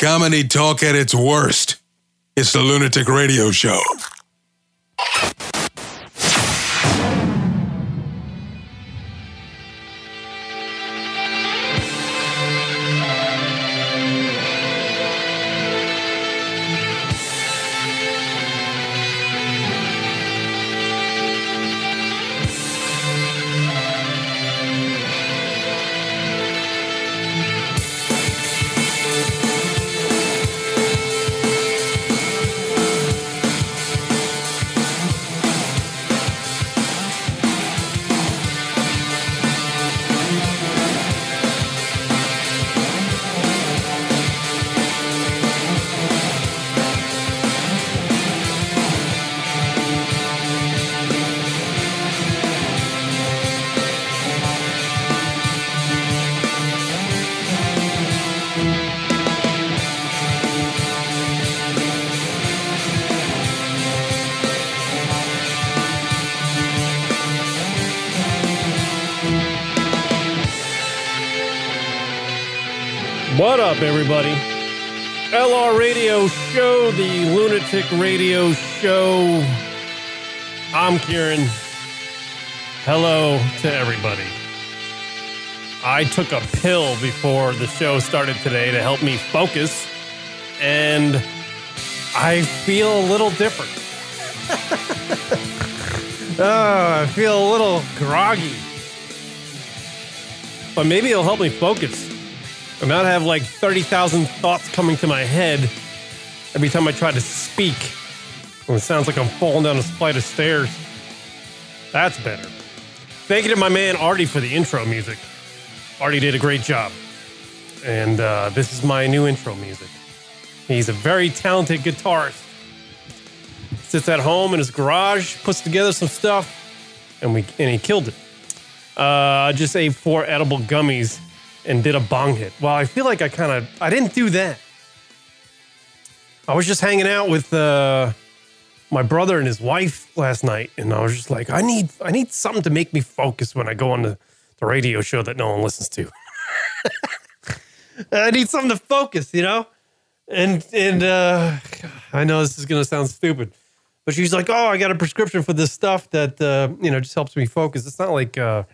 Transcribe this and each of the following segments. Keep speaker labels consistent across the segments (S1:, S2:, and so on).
S1: Comedy talk at its worst. It's the Lunatic Radio Show.
S2: Lunatic Radio Show. I'm Kieran. Hello to everybody. I took a pill before the show started today to help me focus, and I feel a little different. oh, I feel a little groggy. But maybe it'll help me focus. I not have like 30,000 thoughts coming to my head every time I try to speak. And it sounds like I'm falling down a flight of stairs. That's better. Thank you to my man Artie for the intro music. Artie did a great job. And uh, this is my new intro music. He's a very talented guitarist. Sits at home in his garage, puts together some stuff, and we and he killed it. Uh, just ate four edible gummies and did a bong hit. Well, I feel like I kind of I didn't do that. I was just hanging out with uh, my brother and his wife last night, and I was just like, I need I need something to make me focus when I go on the, the radio show that no one listens to. I need something to focus, you know. And and uh, I know this is gonna sound stupid, but she's like, "Oh, I got a prescription for this stuff that uh, you know just helps me focus." It's not like uh,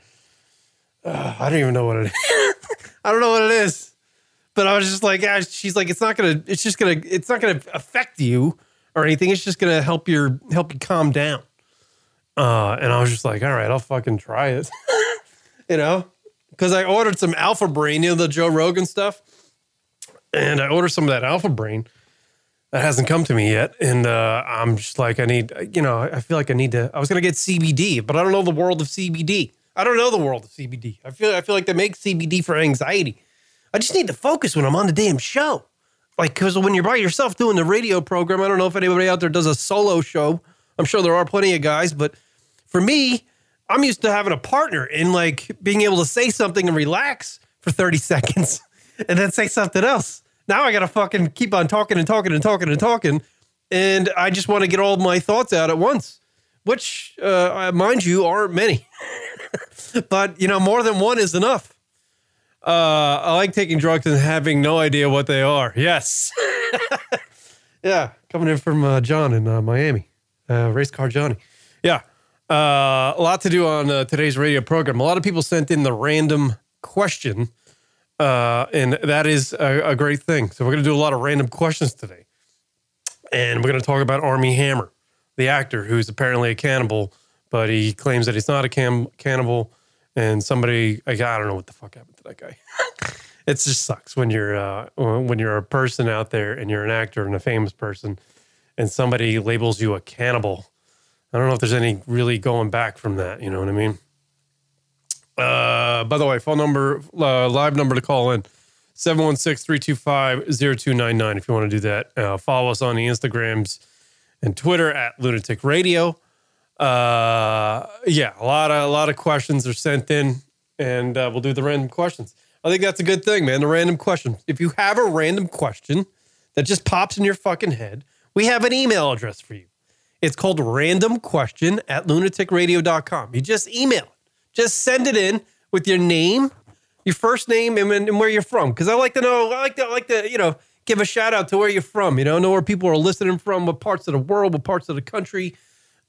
S2: uh, I don't even know what it is. I don't know what it is. But I was just like, yeah, she's like, it's not gonna, it's just gonna, it's not gonna affect you or anything. It's just gonna help your help you calm down. Uh, and I was just like, all right, I'll fucking try it. you know? Because I ordered some Alpha Brain, you know, the Joe Rogan stuff. And I ordered some of that Alpha Brain that hasn't come to me yet. And uh, I'm just like, I need, you know, I feel like I need to, I was gonna get CBD, but I don't know the world of CBD. I don't know the world of CBD. I feel I feel like they make CBD for anxiety. I just need to focus when I'm on the damn show. Like, because when you're by yourself doing the radio program, I don't know if anybody out there does a solo show. I'm sure there are plenty of guys, but for me, I'm used to having a partner and like being able to say something and relax for 30 seconds and then say something else. Now I got to fucking keep on talking and talking and talking and talking. And I just want to get all my thoughts out at once, which, uh, mind you, aren't many. but you know, more than one is enough. Uh, I like taking drugs and having no idea what they are. Yes. yeah, coming in from uh, John in uh, Miami, uh, race car Johnny. Yeah, uh, a lot to do on uh, today's radio program. A lot of people sent in the random question, and that is a, a great thing. So we're going to do a lot of random questions today, and we're going to talk about Armie Hammer, the actor who's apparently a cannibal but he claims that he's not a cam- cannibal. And somebody, I don't know what the fuck happened to that guy. it just sucks when you're uh, when you're a person out there and you're an actor and a famous person, and somebody labels you a cannibal. I don't know if there's any really going back from that. You know what I mean? Uh, by the way, phone number, uh, live number to call in 716 325 0299 if you want to do that. Uh, follow us on the Instagrams and Twitter at Lunatic Radio uh, yeah, a lot of a lot of questions are sent in, and uh, we'll do the random questions. I think that's a good thing, man. The random question. If you have a random question that just pops in your fucking head, we have an email address for you. It's called random question at lunaticradio.com. You just email it. Just send it in with your name, your first name, and, and where you're from. Because I like to know, I like to, I like to, you know, give a shout out to where you're from. You know, know where people are listening from, what parts of the world, what parts of the country.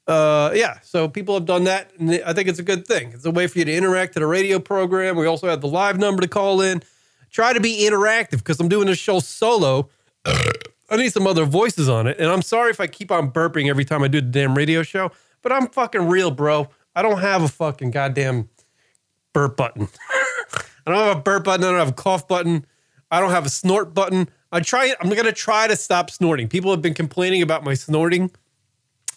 S2: Uh, yeah, so people have done that, and I think it's a good thing. It's a way for you to interact at a radio program. We also have the live number to call in. Try to be interactive because I'm doing this show solo. I need some other voices on it, and I'm sorry if I keep on burping every time I do the damn radio show, but I'm fucking real, bro. I don't have a fucking goddamn burp button. I don't have a burp button. I don't have a cough button. I don't have a snort button. I try. I'm gonna try to stop snorting. People have been complaining about my snorting.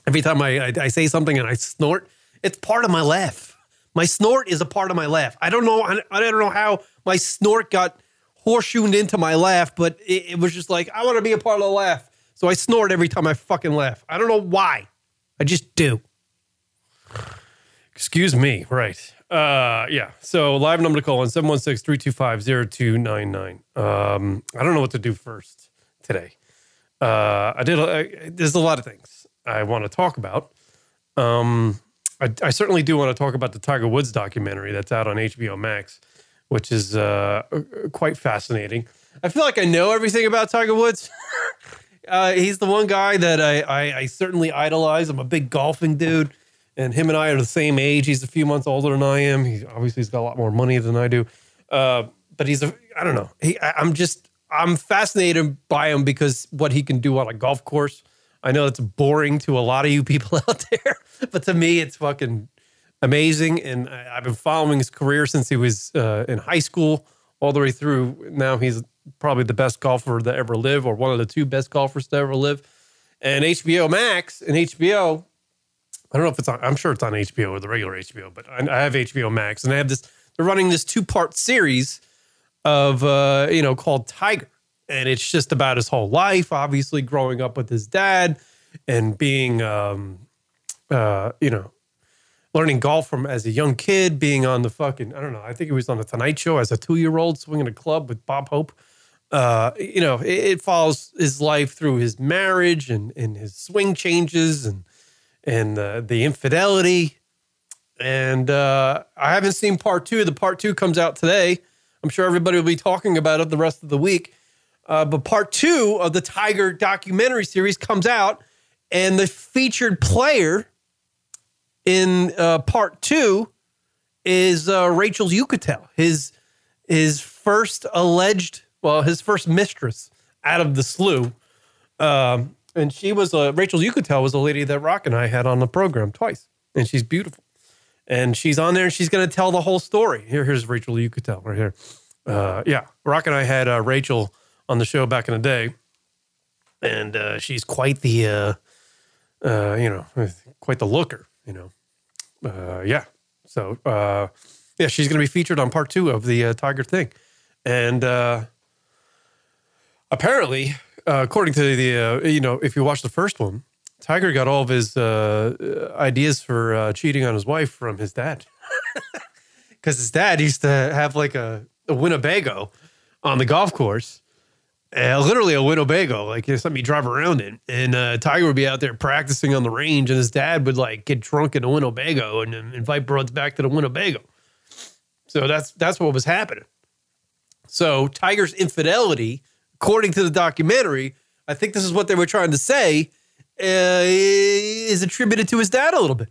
S2: Every time I, I, I say something and I snort, it's part of my laugh. My snort is a part of my laugh. I don't know. I, don't know how my snort got horseshoed into my laugh, but it, it was just like I want to be a part of the laugh. So I snort every time I fucking laugh. I don't know why. I just do. Excuse me. Right. Uh, yeah. So live number to call on 716-325-0299. Um, I don't know what to do first today. Uh, I did, I, there's a lot of things I want to talk about. Um, I, I certainly do want to talk about the Tiger Woods documentary that's out on HBO Max, which is uh, quite fascinating. I feel like I know everything about Tiger Woods. uh, he's the one guy that I, I, I certainly idolize. I'm a big golfing dude and him and I are the same age. He's a few months older than I am. He obviously he's got a lot more money than I do. Uh, but he's a I don't know. He, I, I'm just I'm fascinated by him because what he can do on a golf course. I know it's boring to a lot of you people out there, but to me it's fucking amazing. And I, I've been following his career since he was uh, in high school all the way through. Now he's probably the best golfer to ever live, or one of the two best golfers to ever live. And HBO Max and HBO I don't know if it's on, I'm sure it's on HBO or the regular HBO, but I, I have HBO Max and I have this, they're running this two part series of, uh, you know, called Tiger. And it's just about his whole life, obviously growing up with his dad and being, um, uh, you know, learning golf from as a young kid, being on the fucking, I don't know, I think he was on the Tonight Show as a two year old swinging a club with Bob Hope. Uh, you know, it, it follows his life through his marriage and, and his swing changes and, and the infidelity. And uh, I haven't seen part two. The part two comes out today. I'm sure everybody will be talking about it the rest of the week. Uh, but part two of the Tiger documentary series comes out, and the featured player in uh, part two is uh, Rachel Uchitel, his his first alleged, well, his first mistress out of the slew. Um, and she was a Rachel Uchitel was a lady that Rock and I had on the program twice, and she's beautiful. And she's on there, and she's going to tell the whole story. Here, here's Rachel Uchitel right here. Uh, yeah, Rock and I had uh, Rachel on the show back in the day, and uh, she's quite the, uh, uh, you know, quite the looker. You know, uh, yeah. So yeah, she's going to be featured on part two of the Tiger thing, and apparently uh, according to the, uh, you know, if you watch the first one, Tiger got all of his uh, ideas for uh, cheating on his wife from his dad. Because his dad used to have like a, a Winnebago on the golf course, uh, literally a Winnebago, like know, something you drive around in. And uh, Tiger would be out there practicing on the range, and his dad would like get drunk in a Winnebago and, and invite broads back to the Winnebago. So that's that's what was happening. So Tiger's infidelity according to the documentary, I think this is what they were trying to say, uh, is attributed to his dad a little bit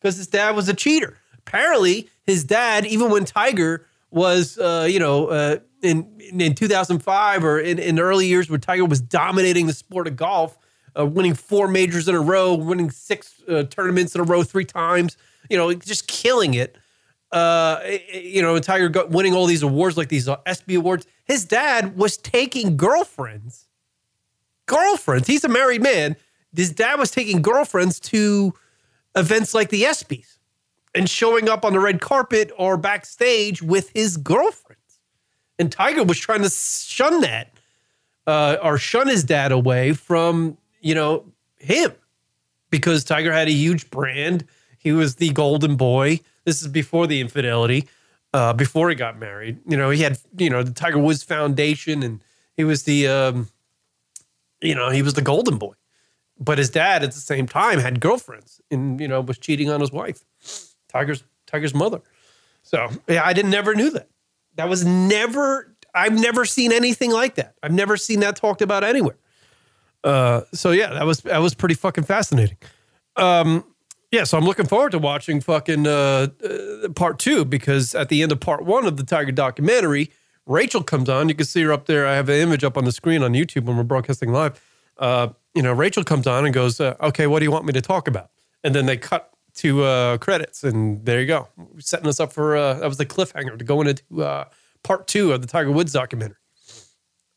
S2: because his dad was a cheater. Apparently, his dad, even when Tiger was, uh, you know, uh, in in 2005 or in, in early years where Tiger was dominating the sport of golf, uh, winning four majors in a row, winning six uh, tournaments in a row three times, you know, just killing it uh, you know, Tiger got winning all these awards like these uh, ESPY awards. His dad was taking girlfriends, girlfriends. He's a married man. His dad was taking girlfriends to events like the ESPYS and showing up on the red carpet or backstage with his girlfriends. And Tiger was trying to shun that uh, or shun his dad away from, you know, him because Tiger had a huge brand. He was the golden boy this is before the infidelity, uh, before he got married. You know, he had you know the Tiger Woods Foundation, and he was the um, you know he was the golden boy. But his dad, at the same time, had girlfriends, and you know was cheating on his wife, Tiger's Tiger's mother. So yeah, I didn't never knew that. That was never. I've never seen anything like that. I've never seen that talked about anywhere. Uh, so yeah, that was that was pretty fucking fascinating. Um, yeah, so I'm looking forward to watching fucking uh, uh, part two because at the end of part one of the Tiger documentary, Rachel comes on. You can see her up there. I have an image up on the screen on YouTube when we're broadcasting live. Uh, you know, Rachel comes on and goes, uh, "Okay, what do you want me to talk about?" And then they cut to uh, credits, and there you go, setting us up for uh, that was the cliffhanger to go into uh, part two of the Tiger Woods documentary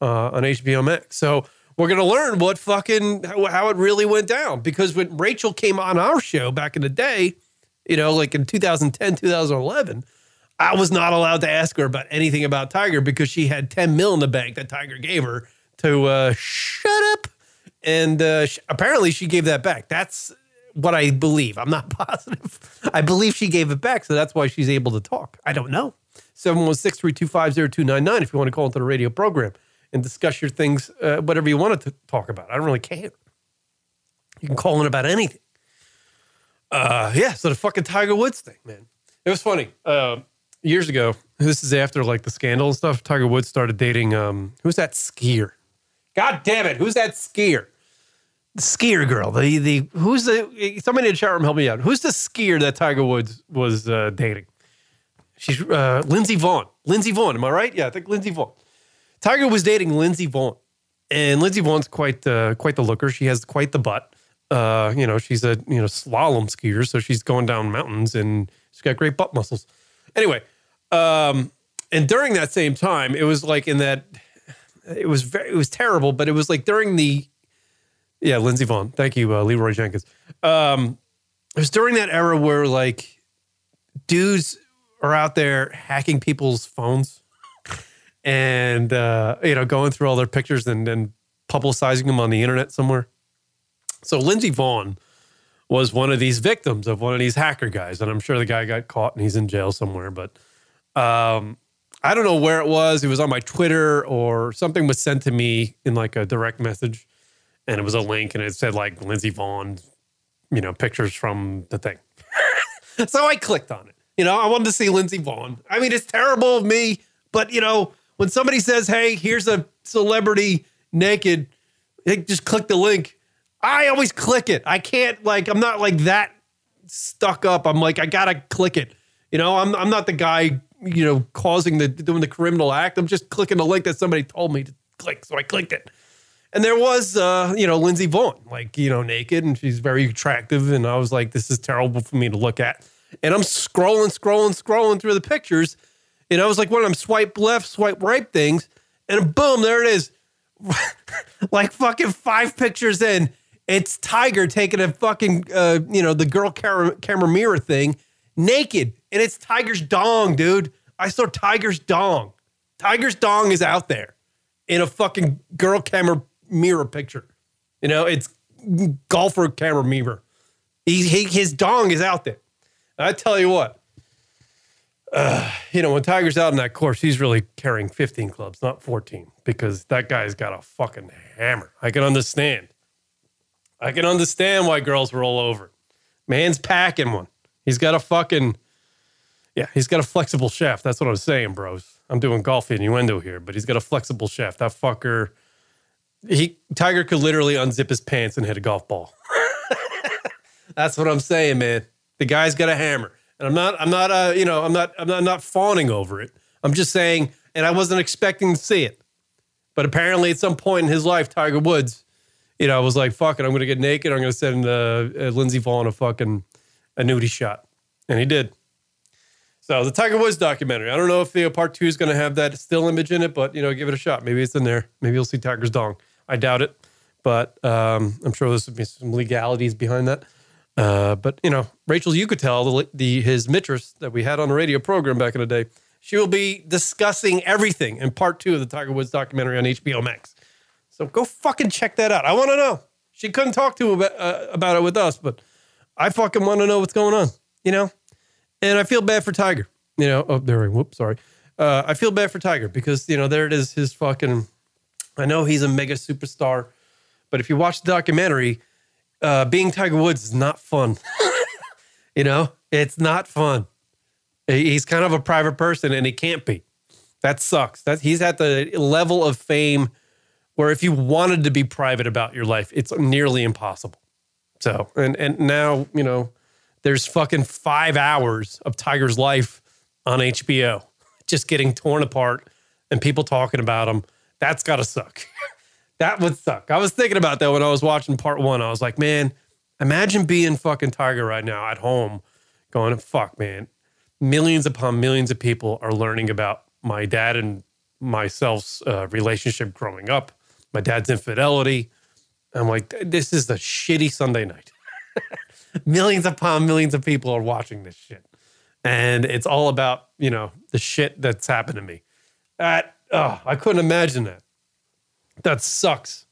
S2: uh, on HBO Max. So we're gonna learn what fucking how, it really went down because when Rachel came on our show back in the day, you know, like in 2010, 2011. I was not allowed to ask her about anything about Tiger because she had 10 mil in the bank that Tiger gave her to uh, shut up. And uh, sh- apparently she gave that back. That's what I believe. I'm not positive. I believe she gave it back. So that's why she's able to talk. I don't know. 716 325 0299 if you want to call into the radio program and discuss your things, uh, whatever you want to talk about. I don't really care. You can call in about anything. Uh, yeah, so the fucking Tiger Woods thing, man. It was funny. Uh, years ago, this is after like the scandal and stuff. Tiger Woods started dating um, who's that skier? God damn it, who's that skier? Skier girl. The the who's the somebody in the chat room help me out. Who's the skier that Tiger Woods was uh, dating? She's uh, Lindsey Vonn. Lindsey Vonn, am I right? Yeah, I think Lindsey Vonn. Tiger was dating Lindsey Vonn, and Lindsey Vonn's quite uh, quite the looker. She has quite the butt. Uh, you know, she's a you know slalom skier, so she's going down mountains and she's got great butt muscles. Anyway, um, and during that same time, it was like in that it was very it was terrible, but it was like during the yeah Lindsey Vonn. Thank you, uh, Leroy Jenkins. Um, it was during that era where like dudes are out there hacking people's phones and uh, you know going through all their pictures and then publicizing them on the internet somewhere. So Lindsey Vonn was one of these victims of one of these hacker guys, and I'm sure the guy got caught and he's in jail somewhere. But um, I don't know where it was. It was on my Twitter or something was sent to me in like a direct message, and it was a link and it said like Lindsey Vonn, you know, pictures from the thing. so I clicked on it. You know, I wanted to see Lindsey Vonn. I mean, it's terrible of me, but you know, when somebody says, "Hey, here's a celebrity naked," hey, just click the link. I always click it. I can't like I'm not like that stuck up. I'm like I gotta click it. You know, I'm I'm not the guy you know causing the doing the criminal act. I'm just clicking the link that somebody told me to click, so I clicked it. And there was, uh, you know, Lindsey Vonn, like, you know, naked and she's very attractive. And I was like, this is terrible for me to look at. And I'm scrolling, scrolling, scrolling through the pictures. And I was like, one of them swipe left, swipe right things. And boom, there it is. like fucking five pictures in. It's Tiger taking a fucking, uh, you know, the girl camera, camera mirror thing naked. And it's Tiger's dong, dude. I saw Tiger's dong. Tiger's dong is out there in a fucking girl camera mirror picture. You know, it's golfer camera mirror. He, he, his dong is out there. And I tell you what, uh, you know, when Tiger's out in that course, he's really carrying 15 clubs, not 14, because that guy's got a fucking hammer. I can understand. I can understand why girls roll over. Man's packing one. He's got a fucking, yeah, he's got a flexible shaft. That's what I'm saying, bros. I'm doing golf innuendo here, but he's got a flexible shaft. That fucker, he Tiger could literally unzip his pants and hit a golf ball. That's what I'm saying, man. The guy's got a hammer, and I'm not, I'm not, uh, you know, I'm not, I'm not, I'm not fawning over it. I'm just saying, and I wasn't expecting to see it, but apparently at some point in his life, Tiger Woods, you know, was like, "Fuck it, I'm gonna get naked. I'm gonna send uh, uh, Lindsey Vonn a fucking a nudie shot," and he did. So the Tiger Woods documentary. I don't know if the part two is going to have that still image in it, but you know, give it a shot. Maybe it's in there. Maybe you'll see Tiger's dong. I doubt it, but um, I'm sure there's some legalities behind that. Uh, but you know, Rachel, you could tell the, the his mistress that we had on the radio program back in the day. She will be discussing everything in part two of the Tiger Woods documentary on HBO Max. So go fucking check that out. I want to know. She couldn't talk to about, uh, about it with us, but I fucking want to know what's going on. You know, and I feel bad for Tiger. You know, oh there. Whoops, sorry. Uh, I feel bad for Tiger because you know there it is. His fucking. I know he's a mega superstar, but if you watch the documentary, uh, being Tiger Woods is not fun. you know, it's not fun. He's kind of a private person, and he can't be. That sucks. That he's at the level of fame where if you wanted to be private about your life, it's nearly impossible. So, and and now, you know, there's fucking 5 hours of Tiger's life on HBO just getting torn apart and people talking about him. That's got to suck. that would suck. I was thinking about that when I was watching part 1. I was like, "Man, imagine being fucking Tiger right now at home going, fuck, man. Millions upon millions of people are learning about my dad and myself's uh, relationship growing up, my dad's infidelity. I'm like, this is a shitty Sunday night. millions upon millions of people are watching this shit. And it's all about, you know, the shit that's happened to me. That, oh, I couldn't imagine that. That sucks.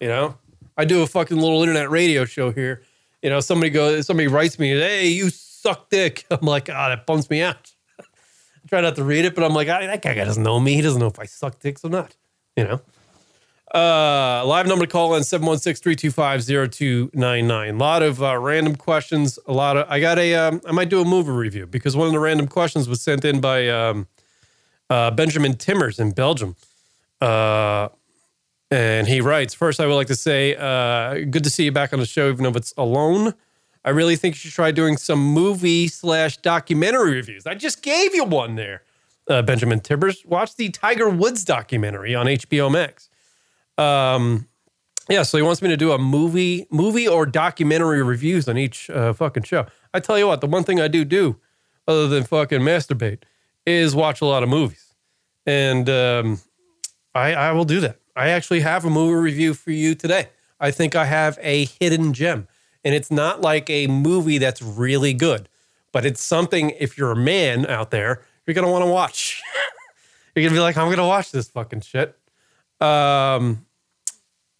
S2: You know, I do a fucking little internet radio show here. You know, somebody goes, somebody writes me, hey, you suck dick. I'm like, ah, oh, that bums me out. I try not to read it, but I'm like, ah, that guy doesn't know me. He doesn't know if I suck dicks or not. You know? Uh, live number to call in 716-325-0299. A lot of uh, random questions. A lot of I got a um, I might do a movie review because one of the random questions was sent in by um, uh, Benjamin Timmers in Belgium. Uh, and he writes, first I would like to say, uh, good to see you back on the show, even if it's alone. I really think you should try doing some movie slash documentary reviews. I just gave you one there, uh, Benjamin Tibbers. Watch the Tiger Woods documentary on HBO Max. Um, yeah, so he wants me to do a movie, movie or documentary reviews on each uh, fucking show. I tell you what, the one thing I do do, other than fucking masturbate, is watch a lot of movies, and um, I, I will do that. I actually have a movie review for you today. I think I have a hidden gem. And it's not like a movie that's really good, but it's something, if you're a man out there, you're going to want to watch. you're going to be like, I'm going to watch this fucking shit. Um,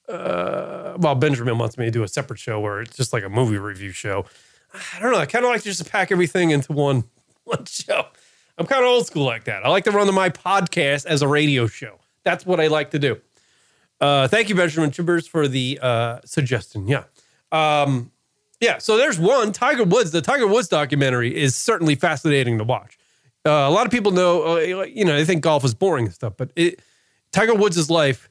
S2: uh, well, Benjamin wants me to do a separate show where it's just like a movie review show. I don't know. I kind of like to just pack everything into one, one show. I'm kind of old school like that. I like to run my podcast as a radio show. That's what I like to do. Uh, thank you, Benjamin Chambers, for the uh, suggestion. Yeah. Um, yeah, so there's one Tiger Woods. The Tiger Woods documentary is certainly fascinating to watch. Uh, a lot of people know, uh, you know, they think golf is boring and stuff, but it, Tiger Woods' life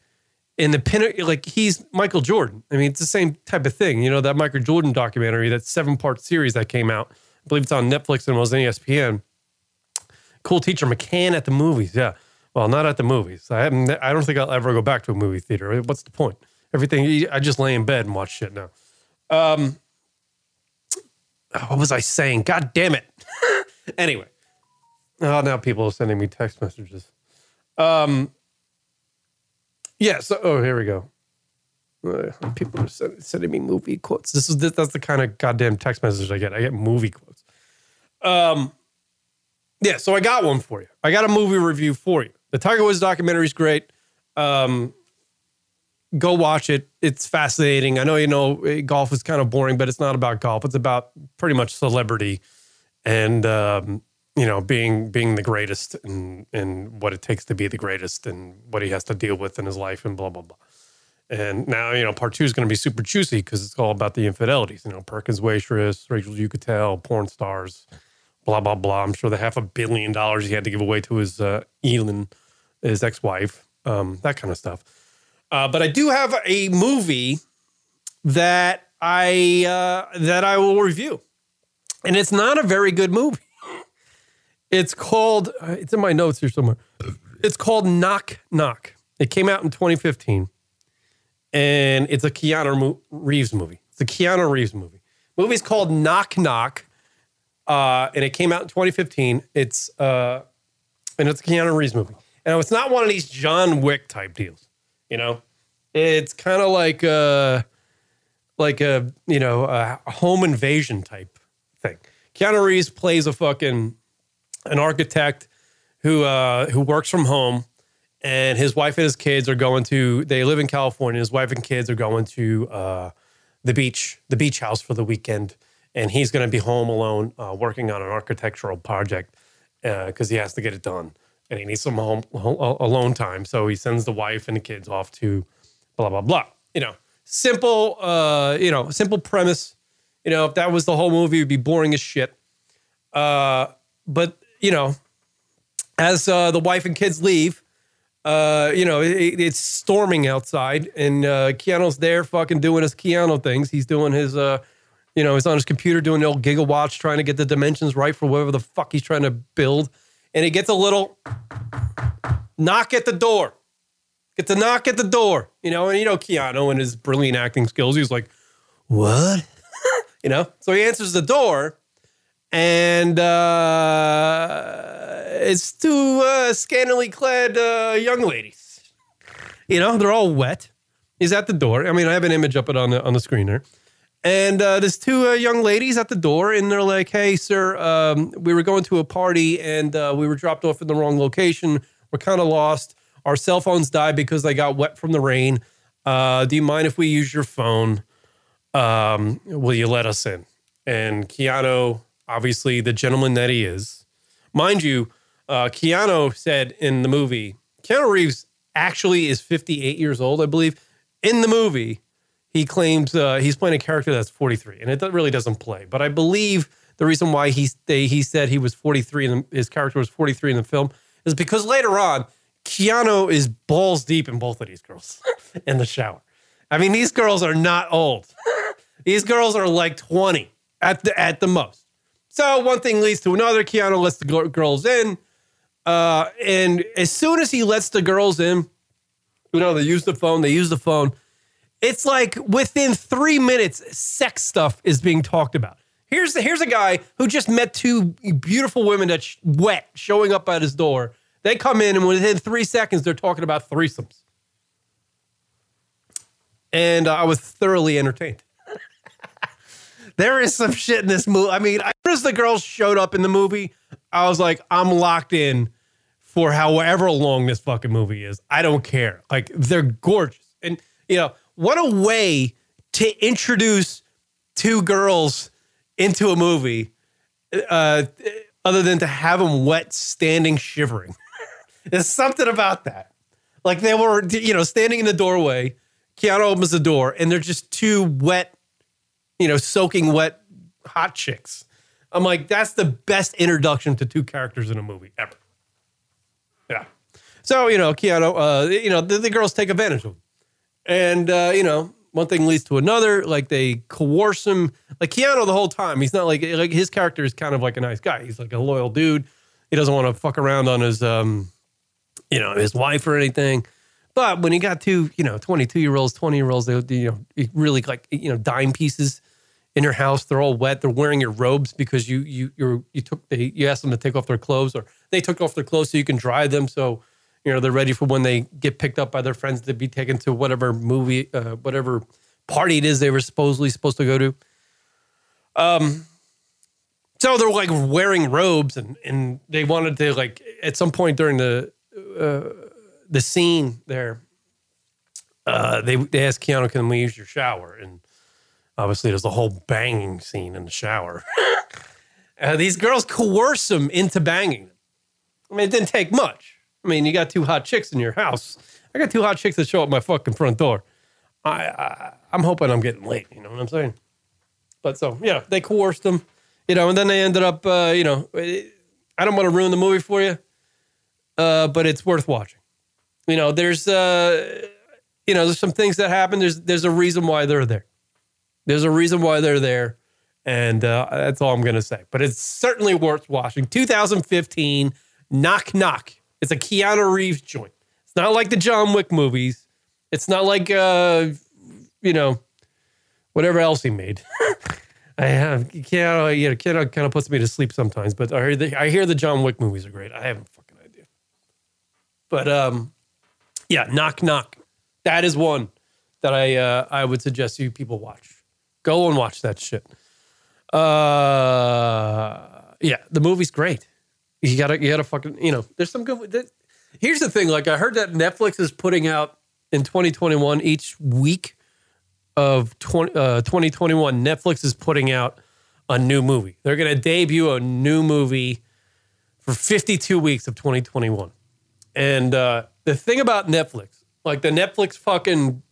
S2: in the pin, like he's Michael Jordan. I mean, it's the same type of thing. You know, that Michael Jordan documentary, that seven part series that came out. I believe it's on Netflix and was on ESPN. Cool teacher, McCann at the movies. Yeah. Well, not at the movies. I haven't. I don't think I'll ever go back to a movie theater. What's the point? Everything. I just lay in bed and watch shit now. Um, what was I saying? God damn it. anyway. Oh, now people are sending me text messages. Um, yeah, so, oh, here we go. Uh, people are sending, sending me movie quotes. This is that's the kind of goddamn text message I get. I get movie quotes. Um, yeah, so I got one for you. I got a movie review for you. The Tiger Woods documentary is great. Um, go watch it. It's fascinating. I know you know eh, golf is kind of boring, but it's not about golf. It's about pretty much celebrity and um, you know being being the greatest and and what it takes to be the greatest and what he has to deal with in his life and blah blah blah. And now you know part two is going to be super juicy because it's all about the infidelities. You know Perkins waitress, Rachel Uchitel, porn stars, blah blah blah. I'm sure the half a billion dollars he had to give away to his uh, Elin, his ex-wife, um, that kind of stuff. Uh, but I do have a movie that I uh, that I will review, and it's not a very good movie. It's called. Uh, it's in my notes here somewhere. It's called Knock Knock. It came out in 2015, and it's a Keanu Reeves movie. It's a Keanu Reeves movie. Movie's called Knock Knock, uh, and it came out in 2015. It's uh, and it's a Keanu Reeves movie. And it's not one of these John Wick type deals. You know, it's kind of like a like a you know a home invasion type thing. Keanu Reeves plays a fucking an architect who uh, who works from home, and his wife and his kids are going to. They live in California. His wife and kids are going to uh, the beach, the beach house for the weekend, and he's going to be home alone, uh, working on an architectural project because uh, he has to get it done and he needs some home, home alone time. So he sends the wife and the kids off to blah blah blah. You know, simple. Uh, you know, simple premise. You know, if that was the whole movie, it'd be boring as shit. Uh, but you know, as uh, the wife and kids leave, uh, you know, it, it's storming outside, and uh, Keanu's there, fucking doing his Keanu things. He's doing his, uh, you know, he's on his computer doing the old gigawatts, trying to get the dimensions right for whatever the fuck he's trying to build, and he gets a little knock at the door. Get the knock at the door, you know, and you know Keanu and his brilliant acting skills. He's like, "What?" you know. So he answers the door, and uh, it's two uh, scantily clad uh, young ladies. You know, they're all wet. He's at the door. I mean, I have an image up it on the on the screen there. And uh, there's two uh, young ladies at the door, and they're like, "Hey, sir, um, we were going to a party, and uh, we were dropped off in the wrong location. We're kind of lost. Our cell phones died because they got wet from the rain. Uh, do you mind if we use your phone? Um, will you let us in?" And Keanu, obviously the gentleman that he is, mind you, uh, Keanu said in the movie, Keanu Reeves actually is 58 years old, I believe. In the movie, he claims uh, he's playing a character that's 43, and it really doesn't play. But I believe the reason why he they, he said he was 43 and his character was 43 in the film is because later on, Keanu is balls deep in both of these girls in the shower. I mean, these girls are not old. these girls are like 20 at the at the most. So one thing leads to another. Keanu lets the girls in, uh, and as soon as he lets the girls in, you know they use the phone. They use the phone. It's like within three minutes, sex stuff is being talked about. Here's here's a guy who just met two beautiful women that's sh- wet showing up at his door. They come in and within three seconds they're talking about threesomes, and uh, I was thoroughly entertained. there is some shit in this movie. I mean, as the girls showed up in the movie, I was like, I'm locked in for however long this fucking movie is. I don't care. Like they're gorgeous, and you know what a way to introduce two girls into a movie, uh, other than to have them wet, standing, shivering. There's something about that. Like they were, you know, standing in the doorway. Keanu opens the door, and they're just two wet, you know, soaking wet hot chicks. I'm like, that's the best introduction to two characters in a movie ever. Yeah. So, you know, Keanu, uh, you know, the, the girls take advantage of. And, uh, you know, one thing leads to another. Like they coerce him. Like Keanu the whole time. He's not like, like his character is kind of like a nice guy. He's like a loyal dude. He doesn't want to fuck around on his, um, you know, his wife or anything. But when he got two, you know, 22 year olds, 20 year olds, they, you know, really like, you know, dime pieces in your house. They're all wet. They're wearing your robes because you you you you took they, you asked them to take off their clothes or they took off their clothes so you can dry them. So you know they're ready for when they get picked up by their friends to be taken to whatever movie, uh, whatever party it is they were supposedly supposed to go to. Um. So they're like wearing robes and and they wanted to like at some point during the uh, the scene there. Uh, they they asked Keanu, "Can we use your shower?" And Obviously, there's a whole banging scene in the shower. uh, these girls coerce him into banging them. I mean, it didn't take much. I mean, you got two hot chicks in your house. I got two hot chicks that show up my fucking front door. I, I I'm hoping I'm getting late. You know what I'm saying? But so yeah, they coerced them. you know, and then they ended up, uh, you know, I don't want to ruin the movie for you, uh, but it's worth watching. You know, there's, uh, you know, there's some things that happen. There's there's a reason why they're there. There's a reason why they're there. And uh, that's all I'm to say. But it's certainly worth watching. 2015, Knock Knock. It's a Keanu Reeves joint. It's not like the John Wick movies. It's not like, uh, you know, whatever else he made. I have Keanu, you know, Keanu kind of puts me to sleep sometimes, but I hear the I hear the John Wick movies are great. I haven't fucking idea. But um, yeah, knock knock. That is one that I uh, I would suggest you people watch. Go and watch that shit. Uh, yeah, the movie's great. You gotta, you gotta fucking, you know, there's some good. Here's the thing: like, I heard that Netflix is putting out in 2021 each week of 20, uh, 2021. Netflix is putting out a new movie. They're gonna debut a new movie for 52 weeks of 2021. And uh, the thing about Netflix, like the Netflix fucking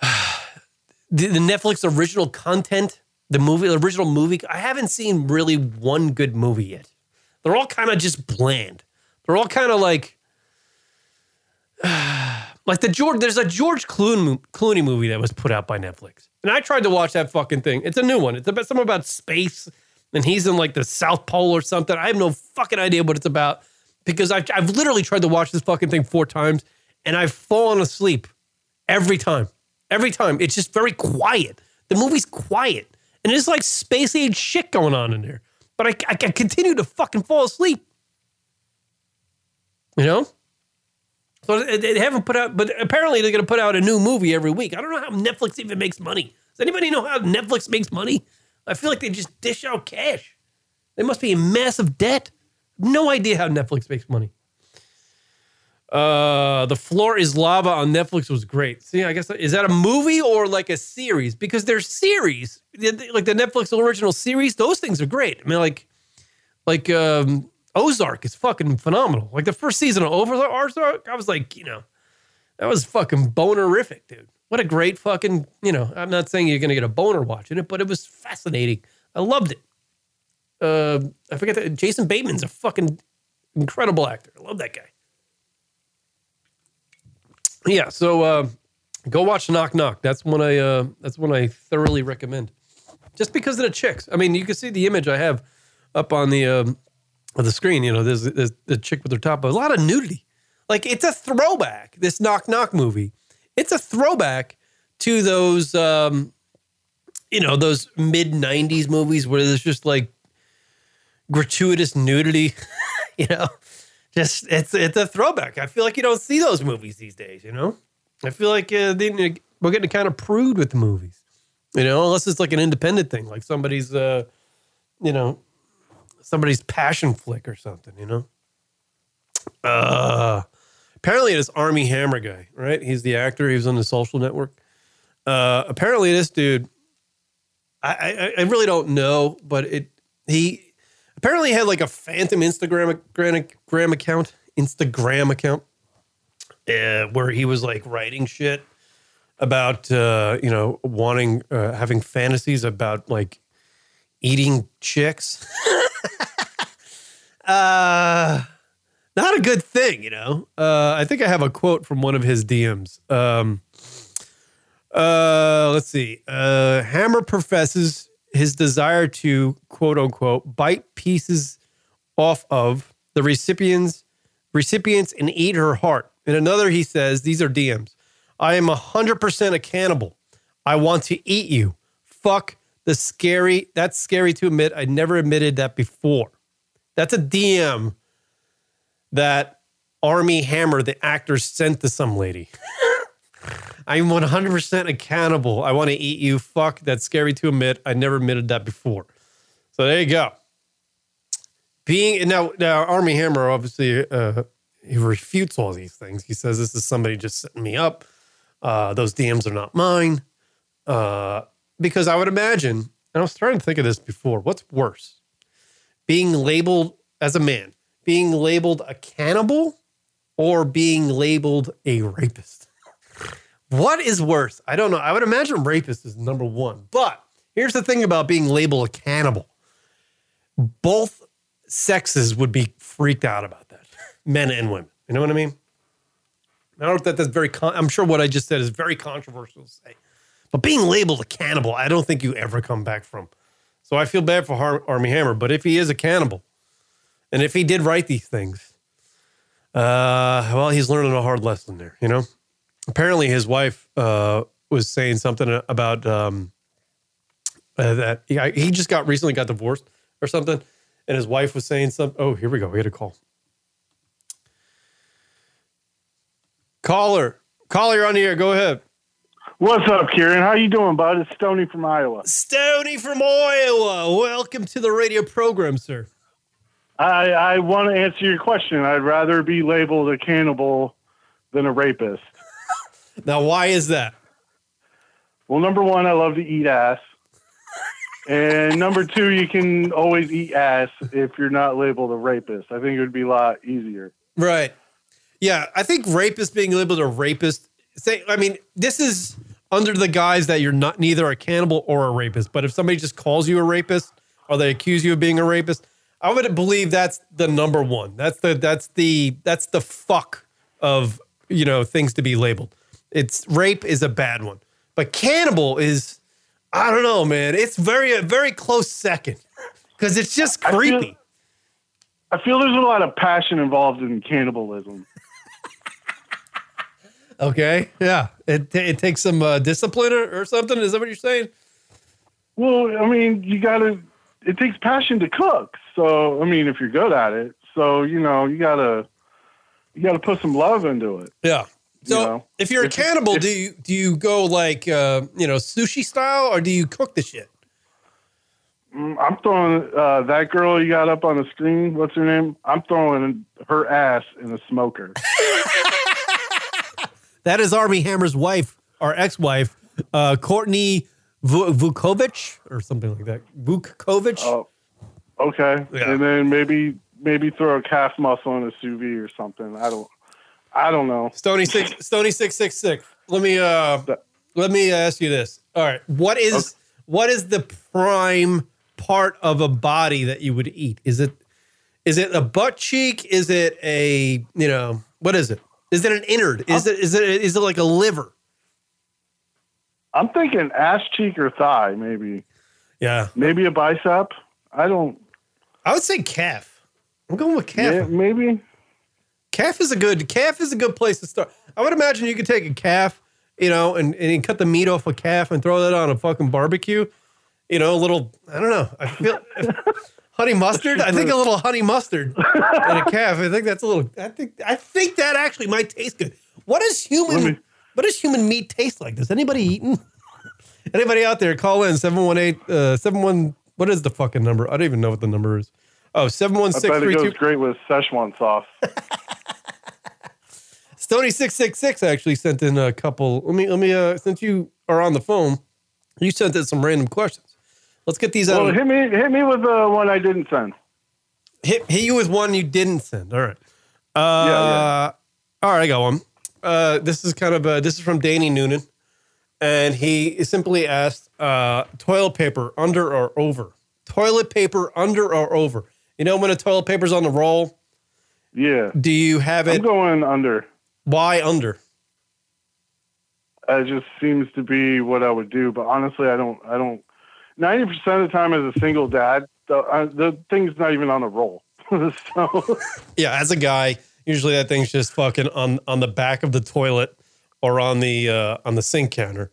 S2: the, the Netflix original content, the movie, the original movie. I haven't seen really one good movie yet. The They're all kind of just bland. They're all kind of like like the George. There's a George Clooney, Clooney movie that was put out by Netflix, and I tried to watch that fucking thing. It's a new one. It's about something about space, and he's in like the South Pole or something. I have no fucking idea what it's about because I've I've literally tried to watch this fucking thing four times, and I've fallen asleep every time. Every time, it's just very quiet. The movie's quiet, and it's like space age shit going on in there. But I, I, continue to fucking fall asleep. You know? So they haven't put out, but apparently they're going to put out a new movie every week. I don't know how Netflix even makes money. Does anybody know how Netflix makes money? I feel like they just dish out cash. They must be in massive debt. No idea how Netflix makes money. Uh, The Floor is Lava on Netflix was great. See, I guess is that a movie or like a series? Because there's series, like the Netflix original series. Those things are great. I mean, like, like um, Ozark is fucking phenomenal. Like the first season of Ozark, I was like, you know, that was fucking bonerific, dude. What a great fucking, you know, I'm not saying you're gonna get a boner watching it, but it was fascinating. I loved it. Uh, I forget that Jason Bateman's a fucking incredible actor. I love that guy. Yeah, so uh, go watch Knock Knock. That's one I uh, that's one I thoroughly recommend. Just because of the chicks. I mean, you can see the image I have up on the um, on the screen. You know, there's, there's the chick with her top, but a lot of nudity. Like it's a throwback. This Knock Knock movie. It's a throwback to those, um, you know, those mid '90s movies where there's just like gratuitous nudity. you know, just it's it's a throwback. I feel like you don't see those movies these days. You know, I feel like uh, they, we're getting kind of prude with the movies. You know, unless it's like an independent thing, like somebody's, uh, you know, somebody's passion flick or something. You know. Uh, apparently, this Armie Hammer guy, right? He's the actor. He was on the Social Network. Uh, apparently, this dude, I, I I really don't know, but it he apparently had like a phantom Instagram gram account, Instagram account, uh, where he was like writing shit about uh, you know wanting uh, having fantasies about like eating chicks. uh not a good thing, you know. Uh, I think I have a quote from one of his DMs. Um, uh, let's see. Uh, Hammer professes his desire to quote unquote bite pieces off of the recipients recipients and eat her heart. In another, he says, these are DMs. I am 100% a cannibal. I want to eat you. Fuck the scary. That's scary to admit. I never admitted that before. That's a DM that Armie Hammer, the actor, sent to some lady. I'm 100% accountable. I want to eat you. Fuck, that's scary to admit. I never admitted that before. So there you go. Being now, now Armie Hammer obviously uh, he refutes all these things. He says this is somebody just setting me up. Uh, those DMs are not mine. Uh, because I would imagine, and I was starting to think of this before. What's worse, being labeled as a man, being labeled a cannibal, or being labeled a rapist? What is worse? I don't know. I would imagine rapist is number one. But here's the thing about being labeled a cannibal both sexes would be freaked out about that, men and women. You know what I mean? I don't know if that that's very, con- I'm sure what I just said is very controversial to say. But being labeled a cannibal, I don't think you ever come back from. So I feel bad for Har- Armie Hammer. But if he is a cannibal, and if he did write these things, uh, well, he's learning a hard lesson there, you know? Apparently his wife uh, was saying something about um, uh, that he, he just got recently got divorced or something, and his wife was saying something. Oh, here we go. We had a call. Caller, caller, you're on the air. Go ahead.
S3: What's up, Kieran? How you doing, bud? It's Stony from Iowa.
S2: Stony from Iowa. Welcome to the radio program, sir.
S3: I, I want to answer your question. I'd rather be labeled a cannibal than a rapist.
S2: Now, why is that?
S3: Well, number one, I love to eat ass. and number two, you can always eat ass if you're not labeled a rapist. I think it would be a lot easier.
S2: Right. Yeah, I think rapist being labeled a rapist. Say, I mean, this is under the guise that you're not neither a cannibal or a rapist. But if somebody just calls you a rapist or they accuse you of being a rapist, I would believe that's the number one. That's the that's the that's the fuck of you know things to be labeled. It's rape is a bad one, but cannibal is I don't know, man. It's very a very close second because it's just
S3: I feel-
S2: creepy.
S3: I feel there's a lot of passion involved in cannibalism.
S2: Okay, yeah, it it takes some uh, discipline or, or something. Is that what you're saying?
S3: Well, I mean, you gotta. It takes passion to cook. So, I mean, if you're good at it, so you know, you gotta, you gotta put some love into it.
S2: Yeah. So
S3: You know,
S2: if you're a
S3: if-
S2: cannibal,
S3: if-
S2: do you do you go like uh, you know sushi style or do you cook the shit?
S3: Mm, I'm throwing uh, that girl you got up on the screen. What's her name? I'm throwing her ass in a smoker.
S2: That is Armie Hammer's wife, our ex-wife, uh, Courtney Vu- Vukovic or something like that. Vukovic.
S3: Oh, okay.
S2: Yeah.
S3: And then maybe maybe throw a calf muscle in a sous vide or something. I don't. I don't know.
S2: Stony six Stony six six six. Let me uh let me ask you this. All right. What is
S3: Okay.
S2: what is the prime part of a body that you would eat? Is it is it a butt cheek? Is it a you know what is it? Is it an innard? Is it is it is it like a liver?
S3: I'm thinking ass cheek or thigh, maybe.
S2: Yeah.
S3: Maybe a bicep. I don't.
S2: I would say calf. I'm going with calf.
S3: Yeah, maybe.
S2: Calf is a good calf is a good place to start. I would imagine you could take a calf, you know, and, and cut the meat off a calf and throw that on a fucking barbecue. You know, a little I don't know. I feel honey mustard. I think a little honey mustard and a calf. I think that's a little I think I think that actually might taste good. What does human
S3: me-
S2: what does human meat taste like? Does anybody eaten? Anybody out there call in 718 uh 71 what is the fucking number? I don't even know what the number is. Oh,
S3: I bet it goes great with Szechuan sauce.
S2: Stony six six six actually sent in a couple. Let me let me uh since you are on the phone, you sent in some random questions. Let's get these out.
S3: well, hit me, hit me with the one I didn't send.
S2: hit, hit you with one you didn't send. All right. Uh,
S3: yeah.
S2: All right, I got one. Uh, this is kind of uh, this is from Danny Noonan, and he simply asked uh, toilet paper under or over. Toilet paper under or over. You know when a toilet paper's on the roll,
S3: Yeah,
S2: do you have it?
S3: I'm
S2: it?
S3: going under.
S2: Why under?
S3: It just seems to be what I would do. But honestly, I don't. I don't. Ninety percent of the time, as a single dad, the, uh, the thing's not even on a roll. so
S2: Yeah, as a guy, usually that thing's just fucking on on the back of the toilet or on the uh, on the sink counter.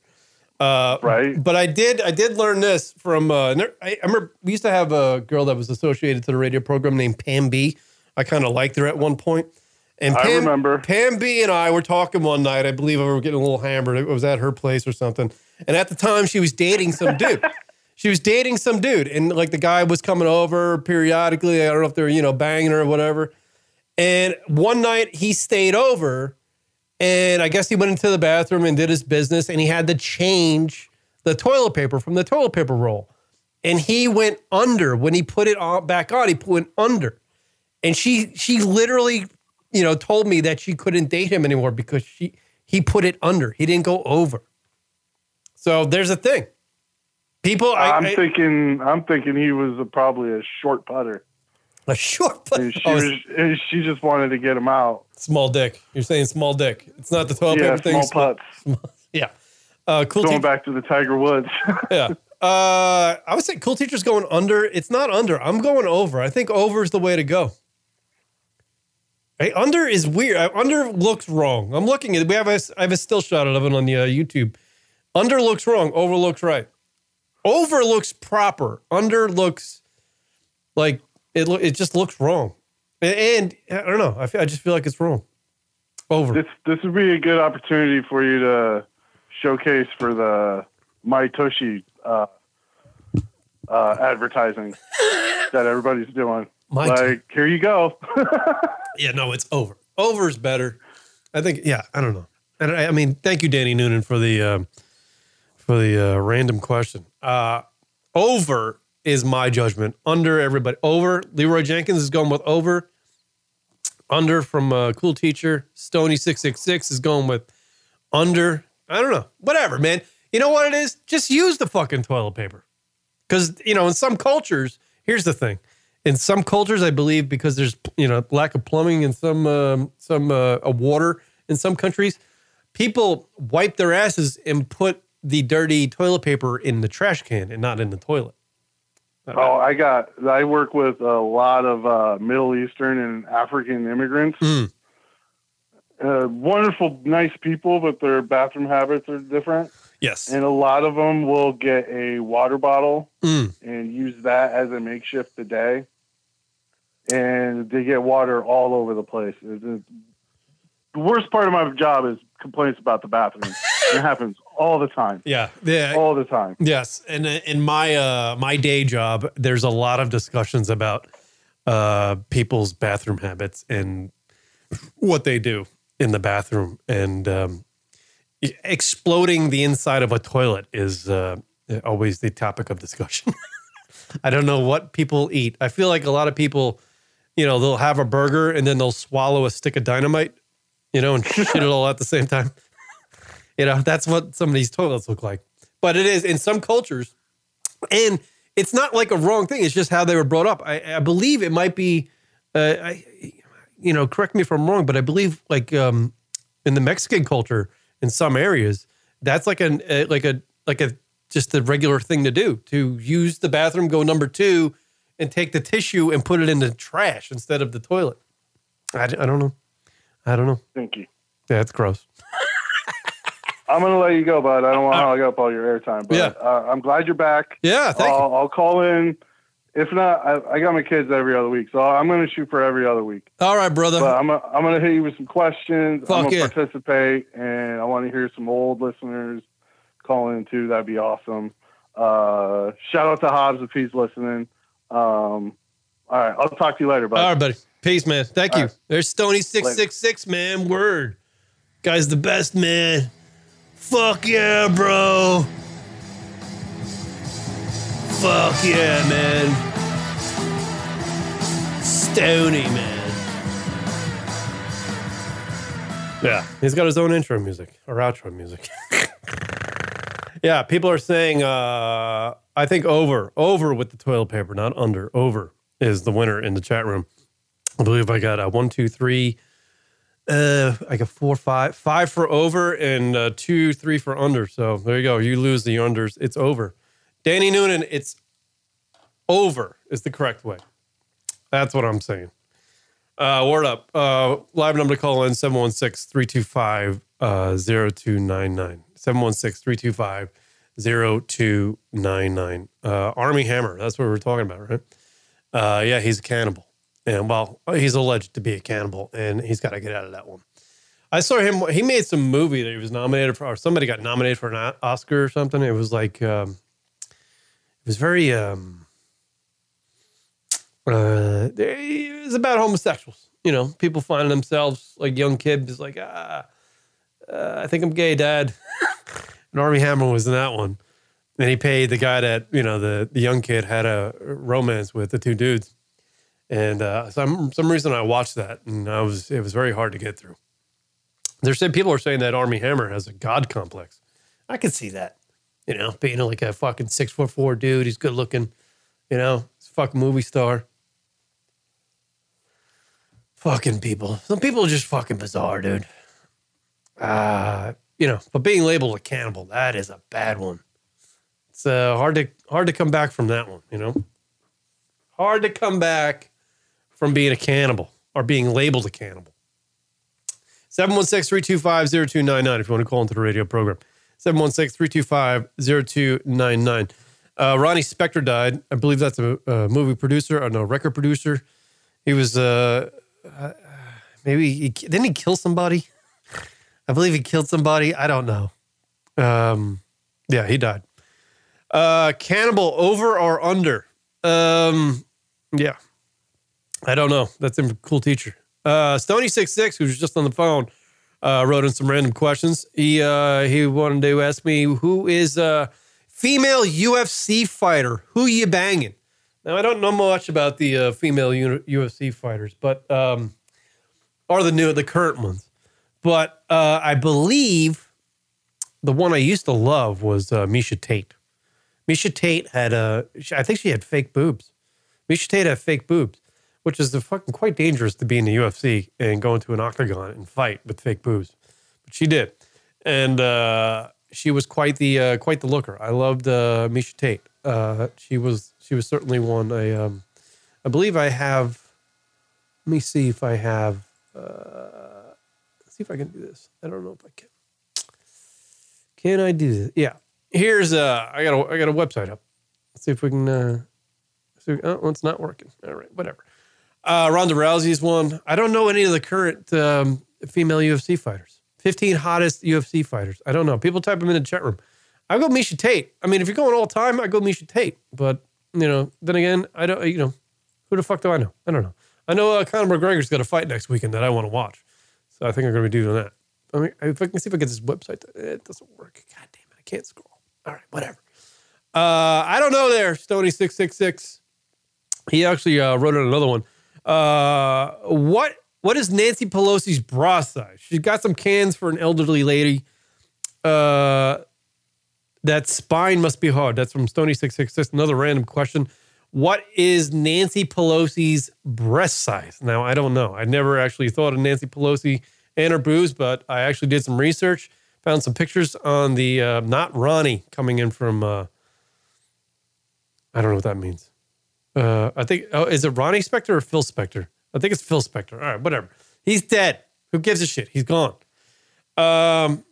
S2: Uh,
S3: right.
S2: But I did I did learn this from uh, I, I remember we used to have a girl that was associated to the radio program named Pam B. I kind of liked her at one point. And
S3: I
S2: Pam,
S3: remember.
S2: Pam B and I were talking one night. I believe we were getting a little hammered. It was at her place or something. And at the time, she was dating some dude. she was dating some dude, and like the guy was coming over periodically. I don't know if they were you know banging her or whatever. And one night he stayed over, and I guess he went into the bathroom and did his business, and he had to change the toilet paper from the toilet paper roll. And he went under when he put it on back on. He went under, and she she literally, you know, told me that she couldn't date him anymore because she he put it under. He didn't go over. So there's a thing. People, I,
S3: I'm
S2: I-
S3: thinking. I'm thinking he was a, probably a short putter.
S2: a short, putter.
S3: And she
S2: oh,
S3: was. She just wanted to get him out.
S2: small dick. You're saying small dick. It's not the toilet
S3: Yeah,
S2: paper thing.
S3: small
S2: small-
S3: putts.
S2: Yeah. Uh, cool.
S3: Going
S2: teacher-
S3: back to the Tiger Woods.
S2: yeah. Uh, I would say cool teachers going under. It's not under. I'm going over. I think over is the way to go. Hey, under is weird. Uh, Under looks wrong. I'm looking at it. We have a, I have a still shot of it on the uh, YouTube. Under looks wrong. Over looks right. Over looks proper. Under looks like it. Lo- it just looks wrong. A- And, I don't know. I, feel, I just feel like it's wrong. Over.
S3: this this would be a good opportunity for you to showcase for the My Tushy uh, uh, advertising that everybody's doing.
S2: My
S3: like, here you go.
S2: Yeah, no, it's over. Over is better. I think. Yeah, I don't know. And I, I mean, thank you, Danny Noonan, for the um, for the uh, random question. Uh, over is my judgment. Under everybody. Over. Leroy Jenkins is going with over. Under from uh, Cool Teacher. Stony six six six is going with under. I don't know. Whatever, man. You know what it is? Just use the fucking toilet paper. Because you know, in some cultures, here's the thing: in some cultures, I believe, because there's you know lack of plumbing and some um, some uh, water in some countries, people wipe their asses and put the dirty toilet paper in the trash can and not in the toilet.
S3: Oh, I got. I work with a lot of uh, Middle Eastern and African immigrants.
S2: Mm.
S3: Uh, wonderful, nice people, but their bathroom habits are different.
S2: Yes.
S3: And a lot of them will get a water bottle
S2: Mm.
S3: and use that as a makeshift bidet. And they get water all over the place. The worst part of my job is complaints about the bathroom. it happens all the time.
S2: Yeah. Yeah.
S3: All the time.
S2: Yes, and uh, in my uh, my day job, there's a lot of discussions about uh, people's bathroom habits and what they do in the bathroom, and um, exploding the inside of a toilet is uh, always the topic of discussion. I don't know what people eat. I feel like a lot of people, you know, they'll have a burger and then they'll swallow a stick of dynamite, you know, and shit it all at the same time. You know, that's what some of these toilets look like. But it is in some cultures, and it's not like a wrong thing. It's just how they were brought up. I, I believe it might be, uh, I, you know, correct me if I'm wrong, but I believe like um, in the Mexican culture, in some areas, that's like an uh, like a like a just a regular thing to do to use the bathroom, go number two, and take the tissue and put it in the trash instead of the toilet. I, I don't know. I don't know.
S3: Stinky.
S2: Yeah, it's gross.
S3: I'm going to let you go, bud. I don't want to hog up all your airtime. But
S2: Yeah.
S3: uh, I'm glad you're back.
S2: Yeah, thank you.
S3: I'll, I'll call in. If not, I, I got my kids every other week, so I'm going to shoot for every other week.
S2: All right, brother.
S3: But I'm, I'm going to hit you with some questions. I'm
S2: Fuck
S3: going to
S2: yeah.
S3: participate, and I want to hear some old listeners call in too. That'd be awesome. Uh, shout out to Hobbs if he's listening. Um, all right, I'll talk to you later, bud.
S2: All right, buddy. Peace, man. Thank
S3: All
S2: you.
S3: right.
S2: There's Stony six six six, man. Word, guy's the best, man. Fuck yeah, bro. Fuck yeah, man. Stony, man. Yeah, he's got his own intro music or outro music. yeah, people are saying, uh, I think over, over with the toilet paper, not under. Over is the winner in the chat room. I believe I got a one, two, three. Uh, I got four, five, five for over, and uh, two, three for under. So there you go. You lose the unders. It's over. Danny Noonan, it's over is the correct way. That's what I'm saying. Uh, word up. Uh, live number to call in 716 325 0299. 716 325 0299. Uh, Armie Hammer. That's what we're talking about, right? Uh, yeah, he's a cannibal. And well, he's alleged to be a cannibal, and he's got to get out of that one. I saw him. He made some movie that he was nominated for, or somebody got nominated for an Oscar or something. It was like, um, it was very, um, uh, it was about homosexuals. You know, people finding themselves like young kids, like, ah, uh, I think I'm gay, dad. and Armie Hammer was in that one. And he paid the guy that, you know, the, the young kid had a romance with the two dudes. And uh, some some reason I watched that, and I was it was very hard to get through. There's saying people are saying that Armie Hammer has a god complex. I can see that, you know, being like a fucking six foot four dude. He's good looking, you know, he's a fucking movie star. Fucking people. Some people are just fucking bizarre, dude. Uh, you know, but being labeled a cannibal, that is a bad one. It's uh, hard to hard to come back from that one, you know. Hard to come back from being a cannibal or being labeled a cannibal. 716-325-0299 if you want to call into the radio program. 716-325-0299. Uh, Ronnie Spector died. I believe that's a, a movie producer or no record producer. He was uh, uh maybe he, didn't he kill somebody? I believe he killed somebody. I don't know. Um, yeah, he died. Uh, cannibal over or under? Um, yeah, I don't know. That's a cool teacher. Uh, Stony six six, who's just on the phone, uh, wrote in some random questions. He uh, he wanted to ask me who is a female UFC fighter. Who you banging? Now I don't know much about the uh, female UFC fighters, but um, or the new the current ones. But uh, I believe the one I used to love was uh, Miesha Tate. Miesha Tate had a, I think she had fake boobs, Miesha Tate had fake boobs, which is fucking quite dangerous to be in the UFC and go into an octagon and fight with fake boobs. But she did, and uh, she was quite the uh, quite the looker. I loved uh, Miesha Tate. Uh, she was she was certainly one. I um, I believe I have. Let me see if I have. Uh, see if I can do this. I don't know if I can. Can I do this? Yeah. Here's uh I got a I got a website up. Let's see if we can uh see, oh, it's not working. All right, whatever. Uh Ronda Rousey's one. I don't know any of the current um, female UFC fighters. 15 hottest UFC fighters. I don't know. People type them in the chat room. I go Miesha Tate. I mean, if you're going all time, I go Miesha Tate. But, you know, then again, I don't, you know, who the fuck do I know? I don't know. I know uh, Conor McGregor's got a fight next weekend that I want to watch. So I think I'm going to be doing that. I mean, if I can see if I get this website, to, it doesn't work. God damn it, I can't scroll. All right, whatever. Uh, I don't know there, Stony six six six. He actually uh, wrote in another one. Uh, what what is Nancy Pelosi's bra size? She's got some cans for an elderly lady. Uh, that spine must be hard. That's from Stony six six six. Another random question. What is Nancy Pelosi's breast size? Now I don't know. I never actually thought of Nancy Pelosi and her boobs, but I actually did some research, found some pictures on the uh, not Ronnie coming in from. Uh, I don't know what that means. Uh, I think oh, is it Ronnie Spector or Phil Spector? I think it's Phil Spector. All right, whatever. He's dead. Who gives a shit? He's gone. Um,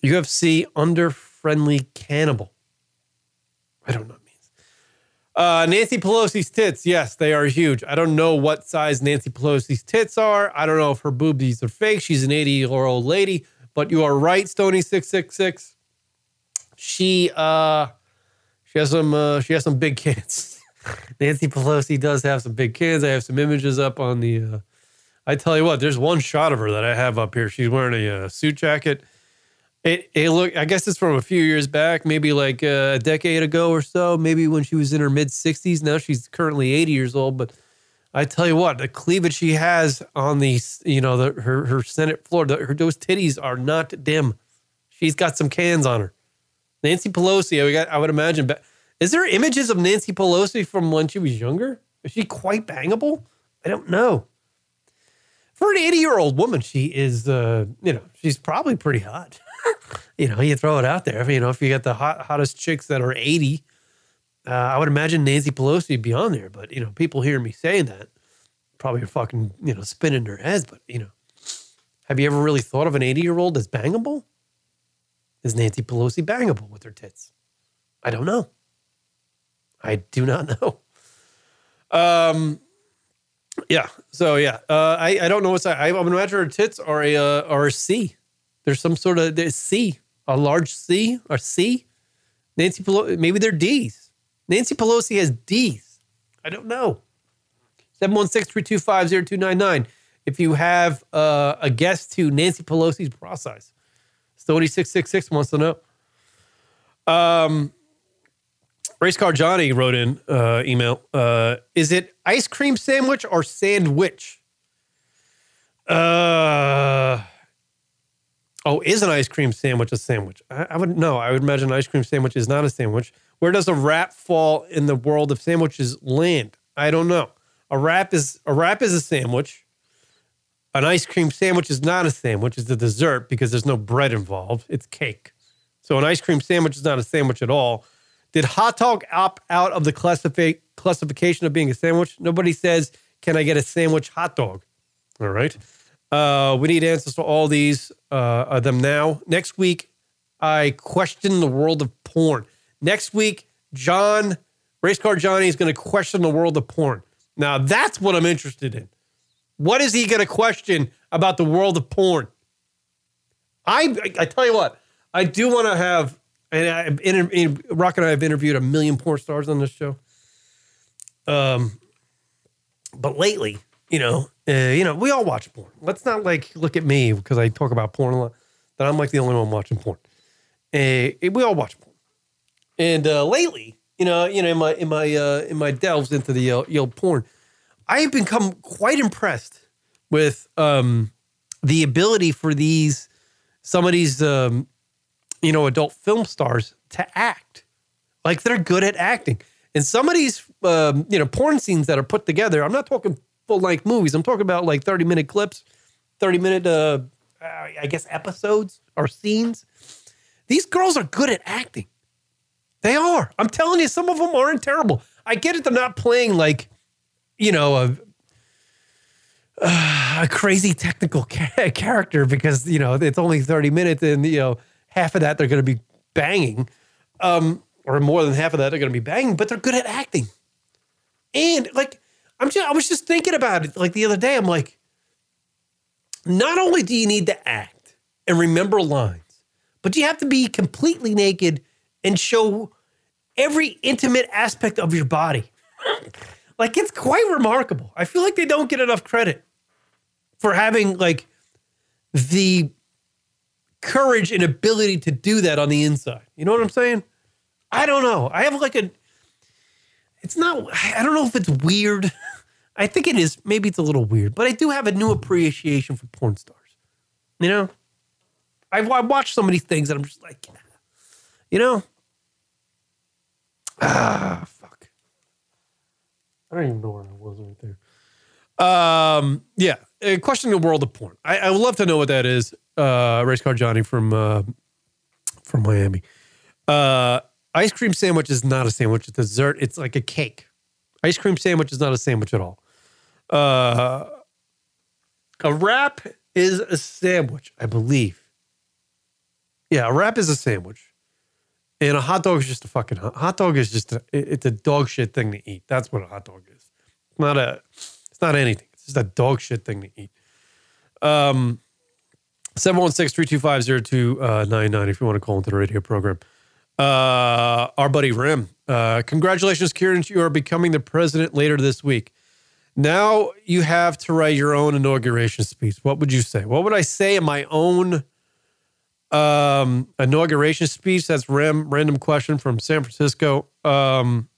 S2: UFC under friendly cannibal. I don't know what means. Uh, Nancy Pelosi's tits, yes, they are huge. I don't know what size Nancy Pelosi's tits are. I don't know if her boobies are fake. She's an 80 year old lady, but you are right, Stony666. She uh she has some uh she has some big kids. Nancy Pelosi does have some big kids. I have some images up on the uh I tell you what, there's one shot of her that I have up here. She's wearing a uh, suit jacket. It, it look. I guess it's from a few years back, maybe like uh, a decade ago or so. Maybe when she was in her mid 60s. Now she's currently 80 years old. But I tell you what, the cleavage she has on the, you know, the, her her Senate floor, the, her those titties are not dim. She's got some cans on her. Nancy Pelosi, I, got, I would imagine. But Is there images of Nancy Pelosi from when she was younger? Is she quite bangable? I don't know. For an 80 year old woman, she is, uh, you know, she's probably pretty hot. you know, you throw it out there. You know, if you got the hot, hottest chicks that are 80, uh, I would imagine Nancy Pelosi would be on there. But, you know, people hear me saying that probably are fucking, you know, spinning their heads. But, you know, have you ever really thought of an 80 year old that's bangable? Is Nancy Pelosi bangable with her tits? I don't know. I do not know. Um, yeah. So yeah, uh, I I don't know what's I, I would imagine her tits are a uh, are a C. There's some sort of C, a large C or C. Nancy Pelosi, maybe they're D's. Nancy Pelosi has D's. I don't know. 716-325-0299. If you have uh, a guess to Nancy Pelosi's bra size. Stony666 wants to know. Um, Race Car Johnny wrote in uh, email. Uh, is it ice cream sandwich or sandwich? Uh, oh, is an ice cream sandwich a sandwich? I, I would no. I would imagine an ice cream sandwich is not a sandwich. Where does a wrap fall in the world of sandwiches land? I don't know. A wrap is a wrap is a sandwich. An ice cream sandwich is not a sandwich. It's a dessert because there's no bread involved. It's cake. So an ice cream sandwich is not a sandwich at all. Did hot dog opt out of the classifi- classification of being a sandwich? Nobody says, "Can I get a sandwich hot dog?" All right. Uh, we need answers to all these uh, them now. Next week, I question the world of porn. Next week, John, Race Car Johnny is going to question the world of porn. Now, that's what I'm interested in. What is he going to question about the world of porn? I, I tell you what, I do want to have, and I, inter, Rock and I have interviewed a million porn stars on this show. Um, but lately, you know, uh, you know, we all watch porn. Let's not like look at me because I talk about porn a lot. That I'm like the only one watching porn. Uh, we all watch porn, and uh, lately, you know, you know, in my in my uh, in my delves into the uh, you porn, I have become quite impressed with um, the ability for these some of these um, you know adult film stars to act like they're good at acting. And some of these, um, you know, porn scenes that are put together, I'm not talking full length movies. I'm talking about like 30 minute clips, 30 minute, uh, I guess, episodes or scenes. These girls are good at acting. They are. I'm telling you, some of them aren't terrible. I get it. They're not playing like, you know, a, uh, a crazy technical ca- character because, you know, it's only 30 minutes and, you know, half of that they're going to be banging. Um, or more than half of that they're going to be banging, but they're good at acting. And like, I'm just, I was just thinking about it like the other day. I'm like, not only do you need to act and remember lines, but you have to be completely naked and show every intimate aspect of your body. like, it's quite remarkable. I feel like they don't get enough credit for having like the courage and ability to do that on the inside. You know what I'm saying? I don't know. I have like a. It's not. I don't know if it's weird. I think it is. Maybe it's a little weird, but I do have a new appreciation for porn stars. You know, I've, I've watched so many things and I'm just like, you know, ah, fuck. I don't even know where I was right there. Um, yeah, uh, questioning the world of porn. I, I would love to know what that is. Uh, race car Johnny from uh, from Miami. Uh, ice cream sandwich is not a sandwich. It's dessert. It's like a cake. Ice cream sandwich is not a sandwich at all. Uh, a wrap is a sandwich, I believe. Yeah, a wrap is a sandwich, and a hot dog is just a fucking hot, hot dog is just a, it's a dog shit thing to eat. That's what a hot dog is. It's not a. It's not anything. It's just a dog shit thing to eat. Um. 716-325-0299 if you want to call into the radio program. Uh, our buddy Rim. Uh, congratulations, Kieran. You are becoming the president later this week. Now you have to write your own inauguration speech. What would you say? What would I say in my own um, inauguration speech? That's Rim. Random question from San Francisco. Um,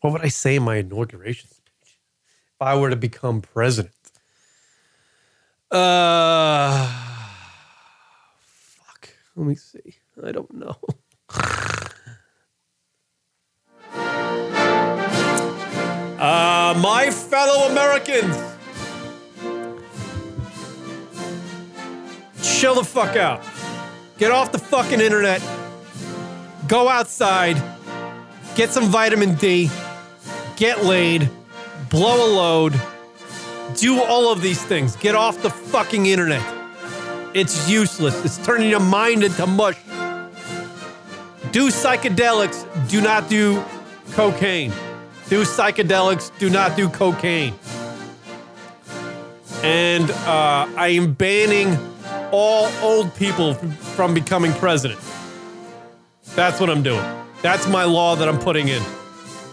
S2: what would I say in my inauguration speech if I were to become president? Uh, fuck. Let me see. I don't know. uh, my fellow Americans, chill the fuck out. Get off the fucking internet. Go outside. Get some vitamin D. Get laid. Blow a load. Do all of these things. Get off the fucking internet. It's useless. It's turning your mind into mush. Do psychedelics. Do not do cocaine. Do psychedelics. Do not do cocaine. And uh, I am banning all old people from becoming president. That's what I'm doing. That's my law that I'm putting in.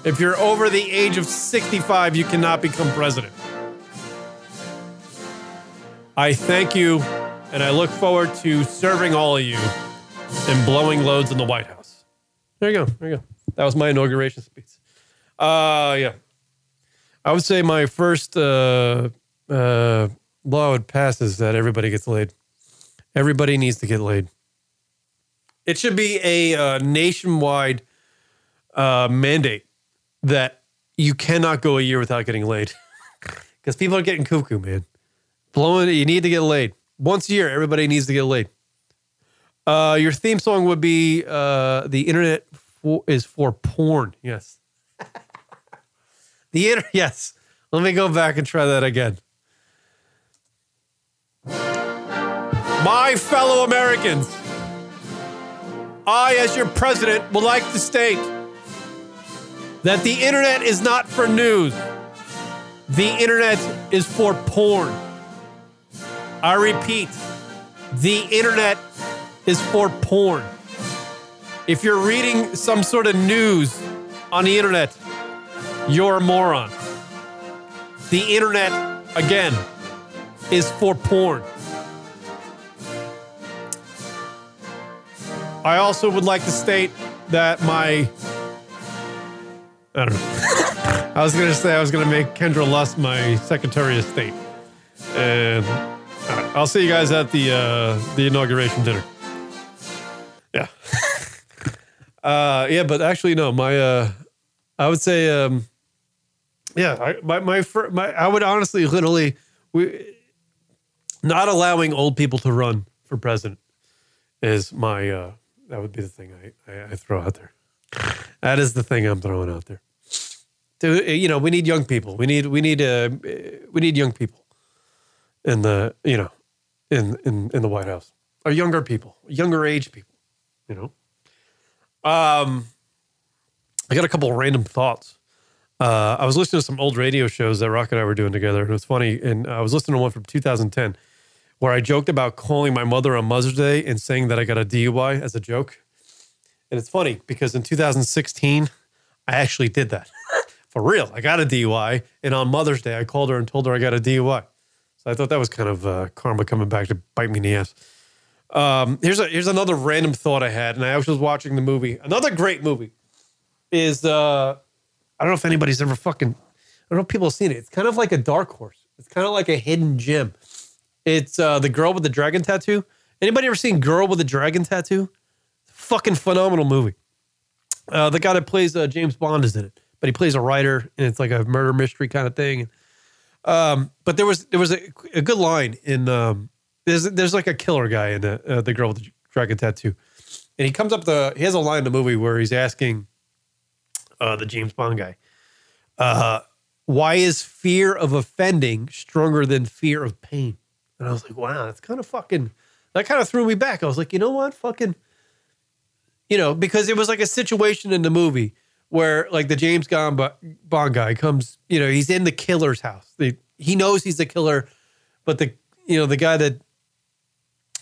S2: If you're over the age of 65, you cannot become president. I thank you, and I look forward to serving all of you and blowing loads in the White House. There you go. There you go. That was my inauguration speech. Uh, yeah. I would say my first uh, uh, law would pass is that everybody gets laid. Everybody needs to get laid. It should be a uh, nationwide uh, mandate that you cannot go a year without getting laid because people are getting cuckoo, man. Blowing, you need to get laid once a year. Everybody needs to get laid. Uh, your theme song would be uh, "The Internet for, is for Porn." Yes, the inter- Yes, let me go back and try that again. My fellow Americans, I, as your president, would like to state that the internet is not for news. The internet is for porn. I repeat, the internet is for porn. If you're reading some sort of news on the internet, you're a moron. The internet, again, is for porn. I also would like to state that my. I don't know. I was going to say I was going to make Kendra Lust my Secretary of State. And right, I'll see you guys at the uh, the inauguration dinner. Yeah. Uh, yeah, but actually, no. My, uh, I would say, um, yeah, I, my my my. I would honestly, literally, we not allowing old people to run for president is my. Uh, that would be the thing I, I, I throw out there. That is the thing I'm throwing out there. To, you know, we need young people. We need we need uh, we need young people in the you know in in in the White House or younger people, younger age people. You know. Um, I got a couple random thoughts. Uh, I was listening to some old radio shows that Rock and I were doing together, and it was funny. And I was listening to one from 2010 where I joked about calling my mother on Mother's Day and saying that I got a DUI as a joke. And it's funny because in 2016, I actually did that for real. I got a DUI, and on Mother's Day, I called her and told her I got a DUI. So I thought that was kind of uh, karma coming back to bite me in the ass. Um, here's a here's another random thought I had, and I was watching the movie. Another great movie is uh, I don't know if anybody's ever fucking I don't know if people have seen it. It's kind of like a dark horse. It's kind of like a hidden gem. It's uh, the girl with the dragon tattoo. Anybody ever seen Girl with a Dragon Tattoo? Fucking phenomenal movie. Uh, the guy that plays uh, James Bond is in it, but he plays a writer, and it's like a murder mystery kind of thing. Um, but there was there was a, a good line in um, there's there's like a killer guy in the uh, the girl with the dragon tattoo, and he comes up the he has a line in the movie where he's asking uh, the James Bond guy, uh, why is fear of offending stronger than fear of pain? And I was like, wow, that's kind of fucking that kind of threw me back. I was like, you know what, fucking, you know, because it was like a situation in the movie where like the James Bond guy comes, you know, he's in the killer's house. The, he knows he's the killer, but the you know the guy that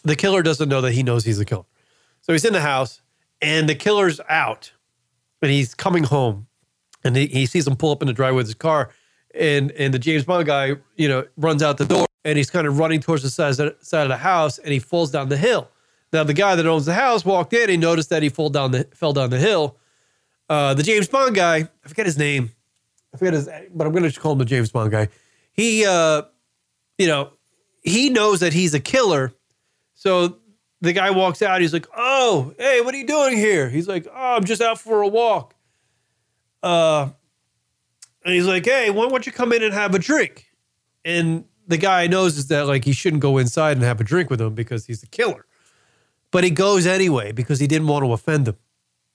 S2: the killer doesn't know that he knows he's the killer. So he's in the house and the killer's out and he's coming home and he, he sees him pull up in the driveway with his car and and the James Bond guy, you know, runs out the door and he's kind of running towards the side, side of the house and he falls down the hill. Now the guy that owns the house walked in, he noticed that he fell down the fell down the hill. Uh, the James Bond guy, I forget his name. I forget his but I'm gonna just call him the James Bond guy. He uh, you know, he knows that he's a killer so the guy walks out. He's like, "Oh, hey, what are you doing here?" He's like, "Oh, I'm just out for a walk." Uh, and he's like, "Hey, why don't you come in and have a drink?" And the guy knows is that like he shouldn't go inside and have a drink with him because he's the killer, but he goes anyway because he didn't want to offend him,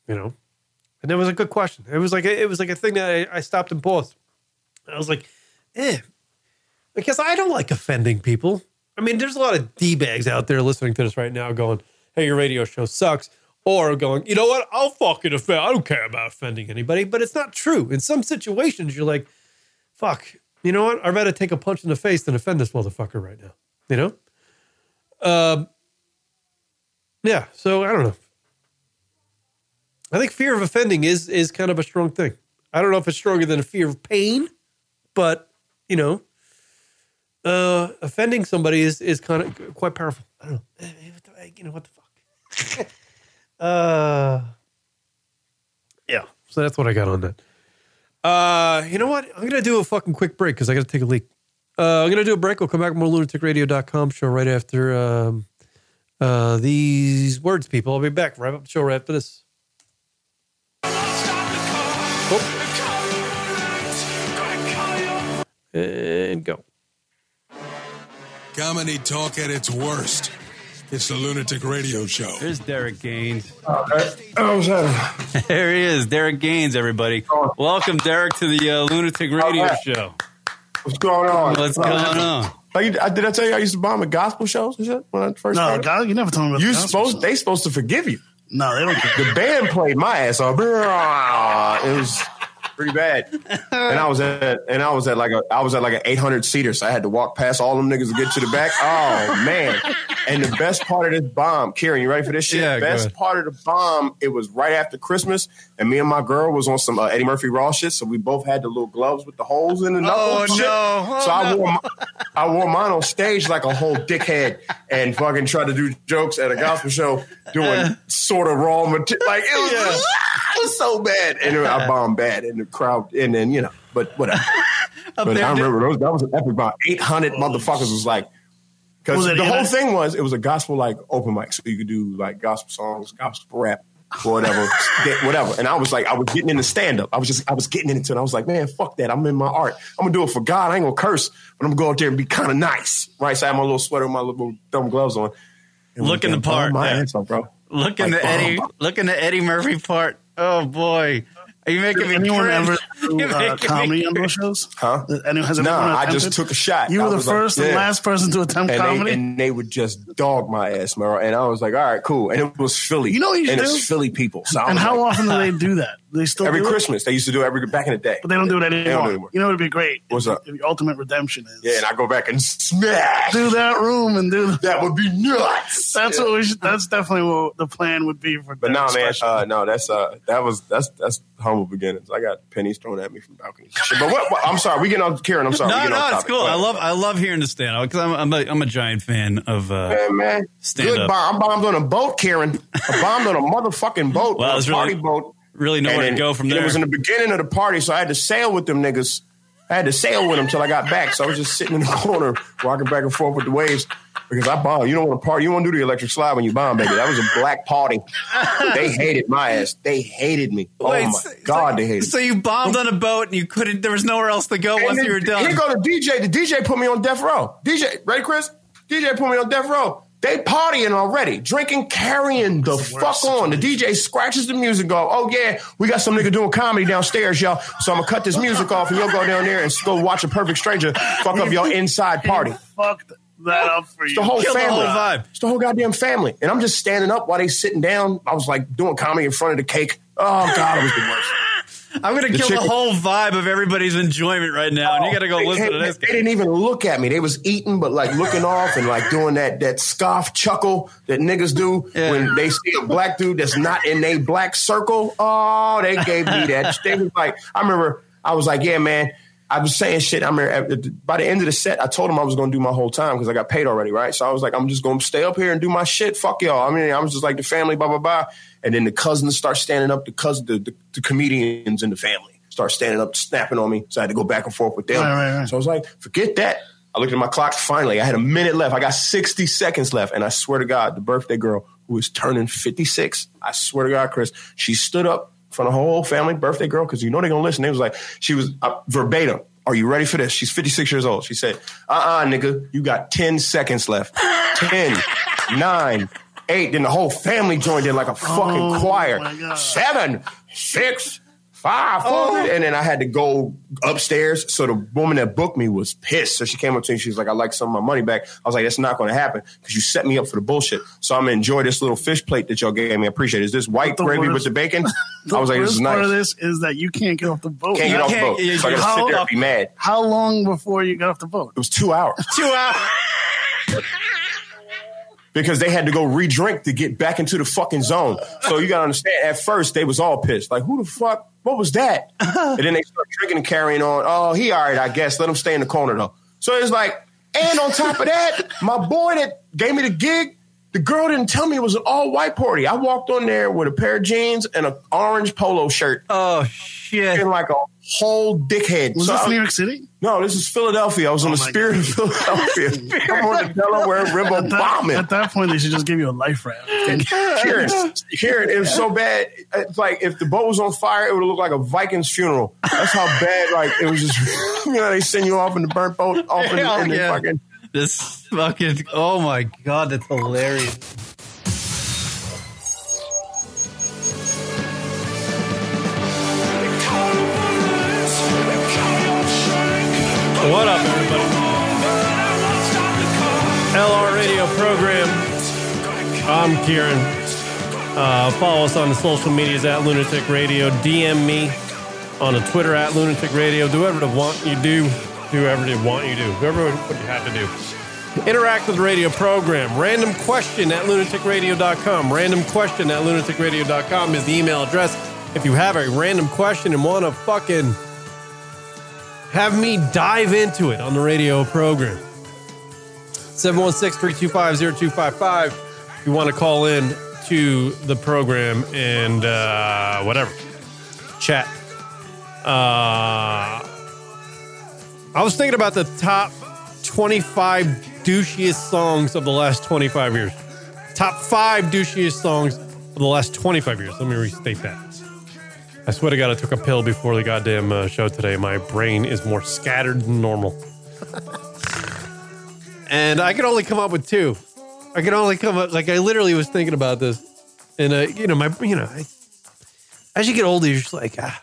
S2: you know. And that was a good question. It was like it was like a thing that I, I stopped and paused. I was like, "Eh," because I don't like offending people. I mean, there's a lot of D bags out there listening to this right now going, hey, your radio show sucks. Or going, you know what? I'll fucking offend. I don't care about offending anybody, but it's not true. In some situations, you're like, fuck, you know what? I'd rather take a punch in the face than offend this motherfucker right now. You know? Um, yeah, so I don't know. I think fear of offending is is kind of a strong thing. I don't know if it's stronger than a fear of pain, but you know, uh, offending somebody is is kind of quite powerful. I don't know. Eh, eh, you know what the fuck? uh, yeah. So that's what I got on that. Uh, you know what? I'm gonna do a fucking quick break because I gotta take a leak. Uh, I'm gonna do a break. We'll come back with more lunaticradio.com show right after um, uh, these words, people. I'll be back. Wrap up the show right after this. Oh. And go.
S1: Comedy talk at its worst. It's the Lunatic Radio Show.
S4: There's Derek Gaines.
S5: Oh, was that?
S4: There he is, Derek Gaines, everybody. Welcome, Derek, to the uh, Lunatic Radio
S5: right.
S4: Show.
S5: What's going on?
S4: What's going on?
S5: Like, did I tell you I used to bomb at gospel shows and shit when I first
S6: No,
S5: started?
S6: God, you never told me about
S5: you
S6: the gospel
S5: supposed
S6: song.
S5: they supposed to forgive you.
S6: No, they don't care.
S5: The band played my ass off. It was pretty bad. And I was at and I was at like a I was at like an 800 seater, so I had to walk past all them niggas to get to the back. Oh man! And the best part of this bomb, Kieran, you ready for this shit?
S2: Yeah,
S5: best part of the bomb, it was right after Christmas, and me and my girl was on some uh, Eddie Murphy Raw shit, so we both had the little gloves with the holes in the knuckles.
S6: Oh,
S5: shit.
S6: no. Oh,
S5: so I
S6: no.
S5: wore my, I wore mine on stage like a whole dickhead and fucking tried to do jokes at a gospel show doing sort of raw material. Like it was, it was so bad. And I bombed bad in the crowd. And then, you know, but whatever. but I remember those, that was an epic bomb. 800 motherfuckers was like, because the whole thing was, it was a gospel like open mic. So you could do like gospel songs, gospel rap, whatever, that- whatever. And I was like, I was getting into stand up. I was just, I was getting into it. I was like, man, fuck that. I'm in my art. I'm gonna do it for God. I ain't gonna curse, but I'm gonna go out there and be kind of nice, right? So I had my little sweater, with my little thumb gloves on. And
S4: Looking
S5: we
S4: the part,
S5: My
S4: yeah.
S5: ass off, bro.
S4: Looking
S5: Like,
S4: the Eddie,
S5: bomb.
S4: looking the Eddie Murphy part. Oh boy, are you making
S6: Did
S4: me
S6: anyone
S4: cringe?
S6: ever do uh, comedy on those shows?
S5: Huh?
S6: Did anyone, has
S5: Nah,
S6: anyone
S5: I just took a shot.
S6: You
S5: I
S6: were the
S5: was like,
S6: first and
S5: yeah.
S6: last person to attempt
S5: and
S6: comedy.
S5: they, and they would just dog my ass, man. And I was like, all right, cool. And it was Philly.
S6: You know what you
S5: and
S6: do?
S5: it's Philly people. So
S6: and how
S5: like,
S6: often do they do that? They still
S5: every
S6: do it?
S5: Christmas they used to do it every back in the day.
S6: but they don't do it anymore.
S5: don't do it anymore.
S6: You know, it'd be great.
S5: What's
S6: if,
S5: up?
S6: If the ultimate redemption is
S5: Yeah, and I go back and smash.
S6: do that room and do.
S5: That would be nuts.
S6: That's what we should. That's definitely what the plan would be for.
S5: But
S6: that
S5: no, man,
S6: special.
S5: uh, no, that's uh, that was that's that's humble beginnings. I got pennies thrown at me from balconies. But what, what? I'm sorry, we getting on Karen. I'm sorry.
S4: No, no,
S5: off
S4: it's cool. I love, I love hearing the stand up because I'm, I'm a, I'm a giant fan of. Uh,
S5: Man, man.
S4: Stand up.
S5: bomb. I bombed on a boat, Karen. I bombed on a motherfucking boat,
S4: Wow,
S5: a
S4: that's really-
S5: party boat.
S4: Really nowhere to go from there.
S5: It was in the beginning of the party, so I had to sail with them niggas. I had to sail with them till I got back. So I was just sitting in the corner, rocking back and forth with the waves because I bombed. You don't want to party. You want to do the electric slide when you bomb, baby. That was a black party. they hated my ass. They hated me. Oh
S4: Wait,
S5: my
S4: so-
S5: god,
S4: so,
S5: they hated. Me.
S4: So you bombed on a boat and you couldn't. There was nowhere else to go
S5: And
S4: once
S5: then
S4: you were done.
S5: Here go the DJ. The DJ put me on death row. DJ, ready, Chris? DJ put me on death row. They partying already, drinking, carrying the fuck on. The DJ scratches the music off. Oh yeah, we got some nigga doing comedy downstairs, y'all. So I'm gonna cut this music off, and you'll go down there and go watch a Perfect Stranger fuck up your inside party.
S6: fucked that up for you.
S5: It's the whole
S4: Kill the
S5: family.
S4: whole vibe.
S5: It's the whole goddamn family. And I'm just standing up while they sitting down. I was like doing comedy in front of the cake. Oh god, it was the worst.
S4: I'm going to kill the whole vibe of everybody's enjoyment right now, and you got to go
S5: They-
S4: listen
S5: they,
S4: to this
S5: They
S4: guy.
S5: didn't even look at me. They was eating, but like looking off and like doing that that scoff chuckle that niggas do
S4: Yeah.
S5: when they see a black dude that's not in a black circle. Oh, they gave me that. They was like, I remember, I was like, yeah, man. I was saying shit. I at- by the end of the set, I told him I was going to do my whole time because I got paid already, right? So I was like, I'm just going to stay up here and do my shit. Fuck y'all. I mean, I was just like the family, blah blah blah. And then the cousins start standing up. The cousin, the, the, the comedians in the family start standing up, snapping on me. So I had to go back and forth with them.
S6: Right, right, right.
S5: So I was like, forget that. I looked at my clock. Finally, I had a minute left. I got 60 seconds left. And I swear to God, the birthday girl who is turning 56, I swear to God, Chris, she stood up front of her whole family, birthday girl, because you know they're going to listen. They was like, she was uh, verbatim. Are you ready for this? She's 56 years old. She said, uh uh nigga, you got 10 seconds left. 10, 9, 8. Then the whole family joined in like a fucking
S6: Oh,
S5: choir. Seven, six, five. Oh. And then I had to go upstairs. So the woman that booked me was pissed. So she came up to me. She was like, I'd like some of my money back. I was like, that's not going to happen because you set me up for the bullshit. So I'm to enjoy this little fish plate that y'all gave me. I appreciate it. Is this white
S6: The
S5: gravy with the bacon?
S6: The
S5: I was like, this
S6: is
S5: is
S6: part of this is that you can't get off the boat.
S5: Can't get off the
S4: can't-
S5: boat.
S4: you-
S5: So I got to
S6: how-
S5: sit there and be mad.
S6: How long before you got off the boat?
S5: It was two hours
S4: Two hours.
S5: because they had to go re-drink to get back into the fucking zone. So you got to understand, at first they was all pissed. Like, who the fuck? What was that? and then they start drinking and carrying on. Oh, he all right, I guess. Let him stay in the corner though. So it's like, and on top of that, my boy that gave me the gig, the girl didn't tell me it was an all-white party. I walked on there with a pair of jeans and an orange polo shirt
S4: Oh shit!
S5: and like a whole dickhead.
S6: Was
S5: So
S6: this
S5: I-
S6: New York City?
S5: no, this is Philadelphia. I was on
S6: Oh
S5: the
S6: my
S5: spirit of Philadelphia. I'm on the Delaware River
S6: At that,
S5: bombing.
S6: at that point, they should just give you a life raft.
S5: Kieran, Kieran, it was so bad. It's like if the boat was on fire, it would look like a Viking's funeral. That's how bad. Like it was just, you know, they send you off in the burnt boat, off in,
S4: Hell
S5: in the
S4: yeah.
S5: fucking.
S4: This fucking. Oh my god, that's hilarious.
S2: What up, everybody? LR Radio program. I'm Kieran. Uh, follow us on the social medias at Lunatic Radio. DM me on the Twitter at Lunatic Radio. Do whatever they want you do. Do whatever they want you do. Whoever what you have to do. Interact with the radio program. Random question at lunaticradio.com. Random question at lunaticradio.com is the email address. If you have a random question and want to fucking have me dive into it on the radio program. 716-325-0255. If you want to call in to the program and uh, whatever, chat. Uh, I was thinking about the top 25 douchiest songs of the last 25 years. Top five douchiest songs of the last 25 years. Let me restate that. I swear to God, I took a pill before the goddamn uh, show today. My brain is more scattered than normal. and I can only come up with two. I can only come up, like, I literally was thinking about this. And, uh, you know, my, you know, I, as you get older, you're just like, ah,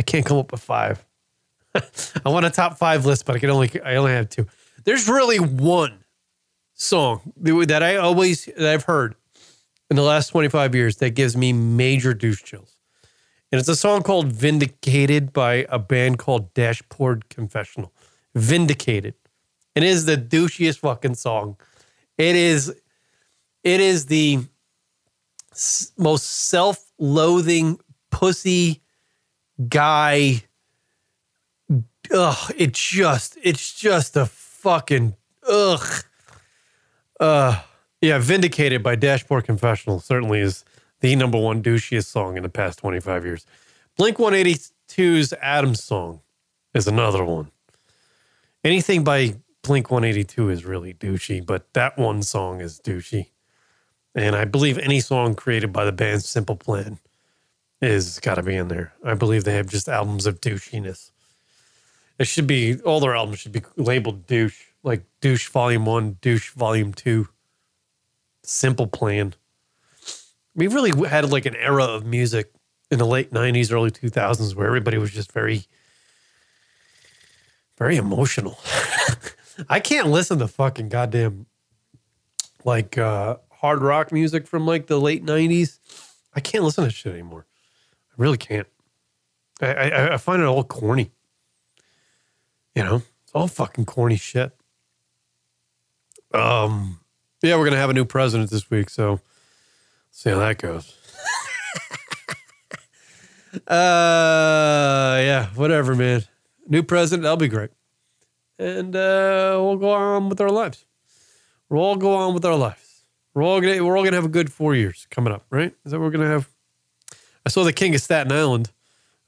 S2: I can't come up with five. I want a top five list, but I can only, I only have two. There's really one song that I always, that I've heard in the last 25 years that gives me major douche chills. And it's a song called Vindicated by a band called Dashboard Confessional. Vindicated. It is the douchiest fucking song. It is it is the most self-loathing pussy guy ugh it just it's just a fucking ugh uh yeah vindicated by dashboard confessional certainly is the number one douchiest song in the past 25 years. Blink 182's adams song is another one. Anything by blink 182 is really douchey but that one song is douchey. And i believe any song created by the band simple plan is got to be in there. I believe they have just albums of douchiness. It should be all their albums should be labeled douche, like douche volume one, douche volume two. Simple plan. We really had like an era of music in the late '90s, early 2000s where everybody was just very, very emotional. I can't listen to fucking goddamn like uh, hard rock music from like the late '90s. I can't listen to shit anymore. I really can't. I, I, I find it all corny. You know, it's all fucking corny shit. Um, yeah, we're gonna have a new president this week, so see how that goes. uh, yeah, whatever, man. New president, that'll be great, and uh, we'll go on with our lives. We'll all go on with our lives. We're all gonna we're all gonna have a good four years coming up, right? Is that what we're gonna have? I saw the King of Staten Island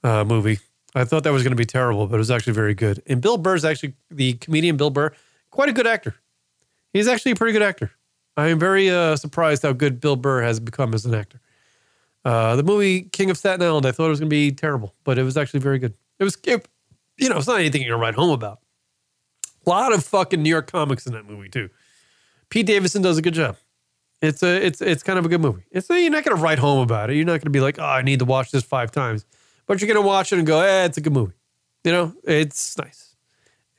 S2: uh, movie. I thought that was to be terrible, but it was actually very good. And Bill Burr's actually the comedian Bill Burr, quite a good actor. He's actually a pretty good actor. I am very uh, surprised how good Bill Burr has become as an actor. Uh, the movie King of Staten Island, I thought it was going to be terrible, but it was actually very good. It was, it, you know, it's not anything you're going to write home about. A lot of fucking New York comics in that movie too. Pete Davidson does a good job. It's a, it's, it's kind of a good movie. It's you're not going to write home about it. You're not going to be like, oh, I need to watch this five times but you're gonna watch it and go, eh, it's a good movie. You know, it's nice.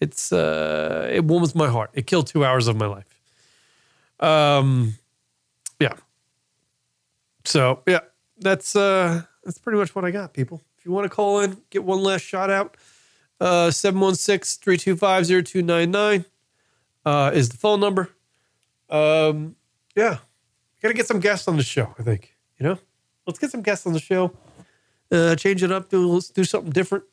S2: It's uh, it warms my heart. It killed two hours of my life. Um, yeah. So yeah, that's uh, that's pretty much what I got, people. If you want to call in, get one last shot out. Uh, 716-325-0299 uh, is the phone number. Um, yeah, gotta get some guests on the show. I think you know. Let's get some guests on the show uh, change it up, do let's do something different.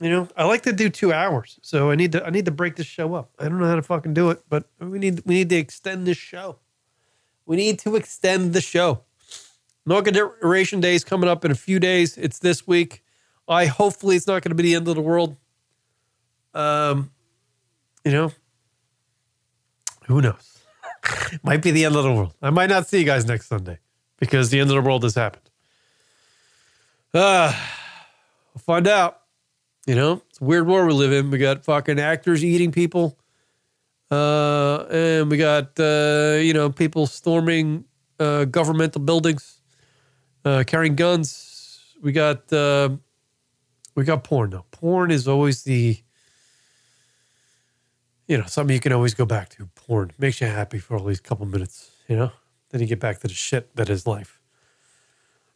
S2: You know, I like to do two hours, so I need to I need to break this show up. I don't know how to fucking do it, but we need we need to extend this show. We need to extend the show. Inauguration Day is coming up in a few days. It's this week. I hopefully it's not going to be the end of the world. Um, you know, who knows? might be the end of the world. I might not see you guys next Sunday because the end of the world has happened. Uh, we'll find out. You know, it's a weird world we live in. We got fucking actors eating people. Uh, and we got, uh, you know, people storming uh, governmental buildings, uh, carrying guns. We got, uh, we got porn now. Porn is always the, you know, something you can always go back to. Porn makes you happy for at least a couple minutes, you know? Then you get back to the shit that is life.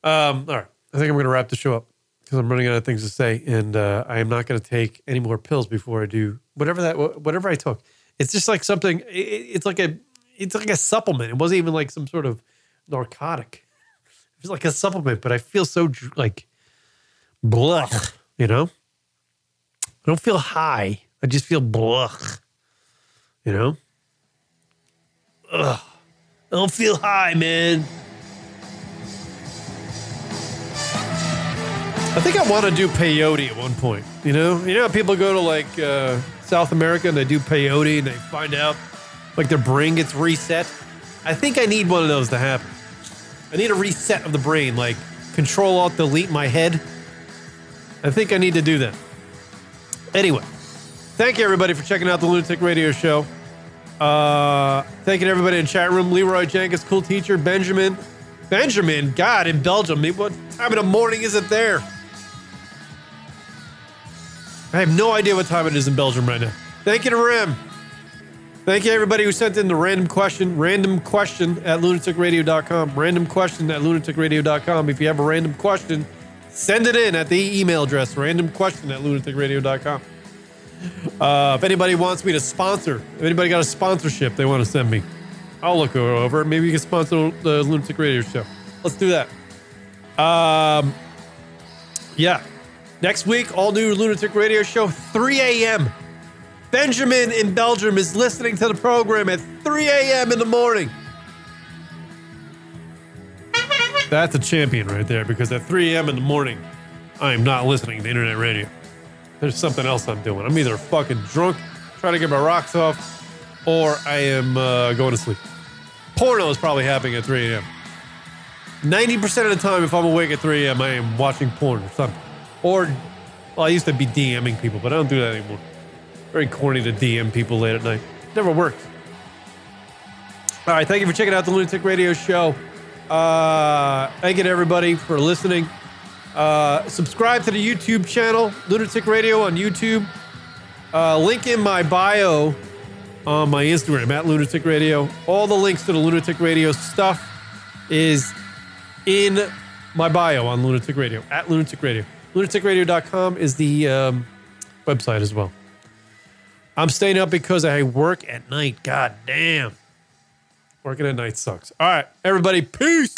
S2: Um, all right. I think I'm to wrap the show up because I'm running out of things to say, and uh, I am not going to take any more pills before I do whatever that whatever I took. It's just like something. It, it's like a it's like a supplement. It wasn't even like some sort of narcotic. It was like a supplement, but I feel so like blah. You know, I don't feel high. I just feel blah. You know, Ugh. I don't feel high, man. I think I want to do peyote at one point. You know, you know, how people go to like uh, South America and they do peyote and they find out like their brain gets reset. I think I need one of those to happen. I need a reset of the brain, like control alt delete my head. I think I need to do that. Anyway, thank you everybody for checking out the Lunatic Radio Show. Uh, thanking everybody in chat room. Leroy Jenkins, cool teacher. Benjamin. Benjamin, God, in Belgium. What time of the morning is it there? I have no idea what time it is in Belgium right now. Thank you to Rim. Thank you everybody who sent in the random question. Random question at lunaticradio.com. Random question at lunaticradio.com. If you have a random question, send it in at the email address random question at lunaticradio.com. Uh, if anybody wants me to sponsor, if anybody got a sponsorship they want to send me, I'll look over. Maybe you can sponsor the Lunatic Radio Show. Let's do that. Um, yeah. Next week, all new Lunatic Radio Show, 3 a.m. Benjamin in Belgium is listening to the program at 3 a.m. in the morning. That's a champion right there because at 3 a.m. in the morning, I am not listening to internet radio. There's something else I'm doing. I'm either fucking drunk, trying to get my rocks off, or I am uh, going to sleep. Porno is probably happening at 3 a.m. 90% of the time, if I'm awake at 3 a.m., I am watching porn or something. Or, well, I used to be DMing people, but I don't do that anymore. Very corny to DM people late at night. Never worked. All right, thank you for checking out the Lunatic Radio Show. Uh, thank you to everybody for listening. Uh, subscribe to the YouTube channel, Lunatic Radio on YouTube. Uh, link in my bio on my Instagram at Lunatic Radio. All the links to the Lunatic Radio stuff is in my bio on Lunatic Radio at Lunatic Radio. LunaticRadio.com is the um, website as well. I'm staying up because I work at night. God damn. Working at night sucks. All right, everybody, peace.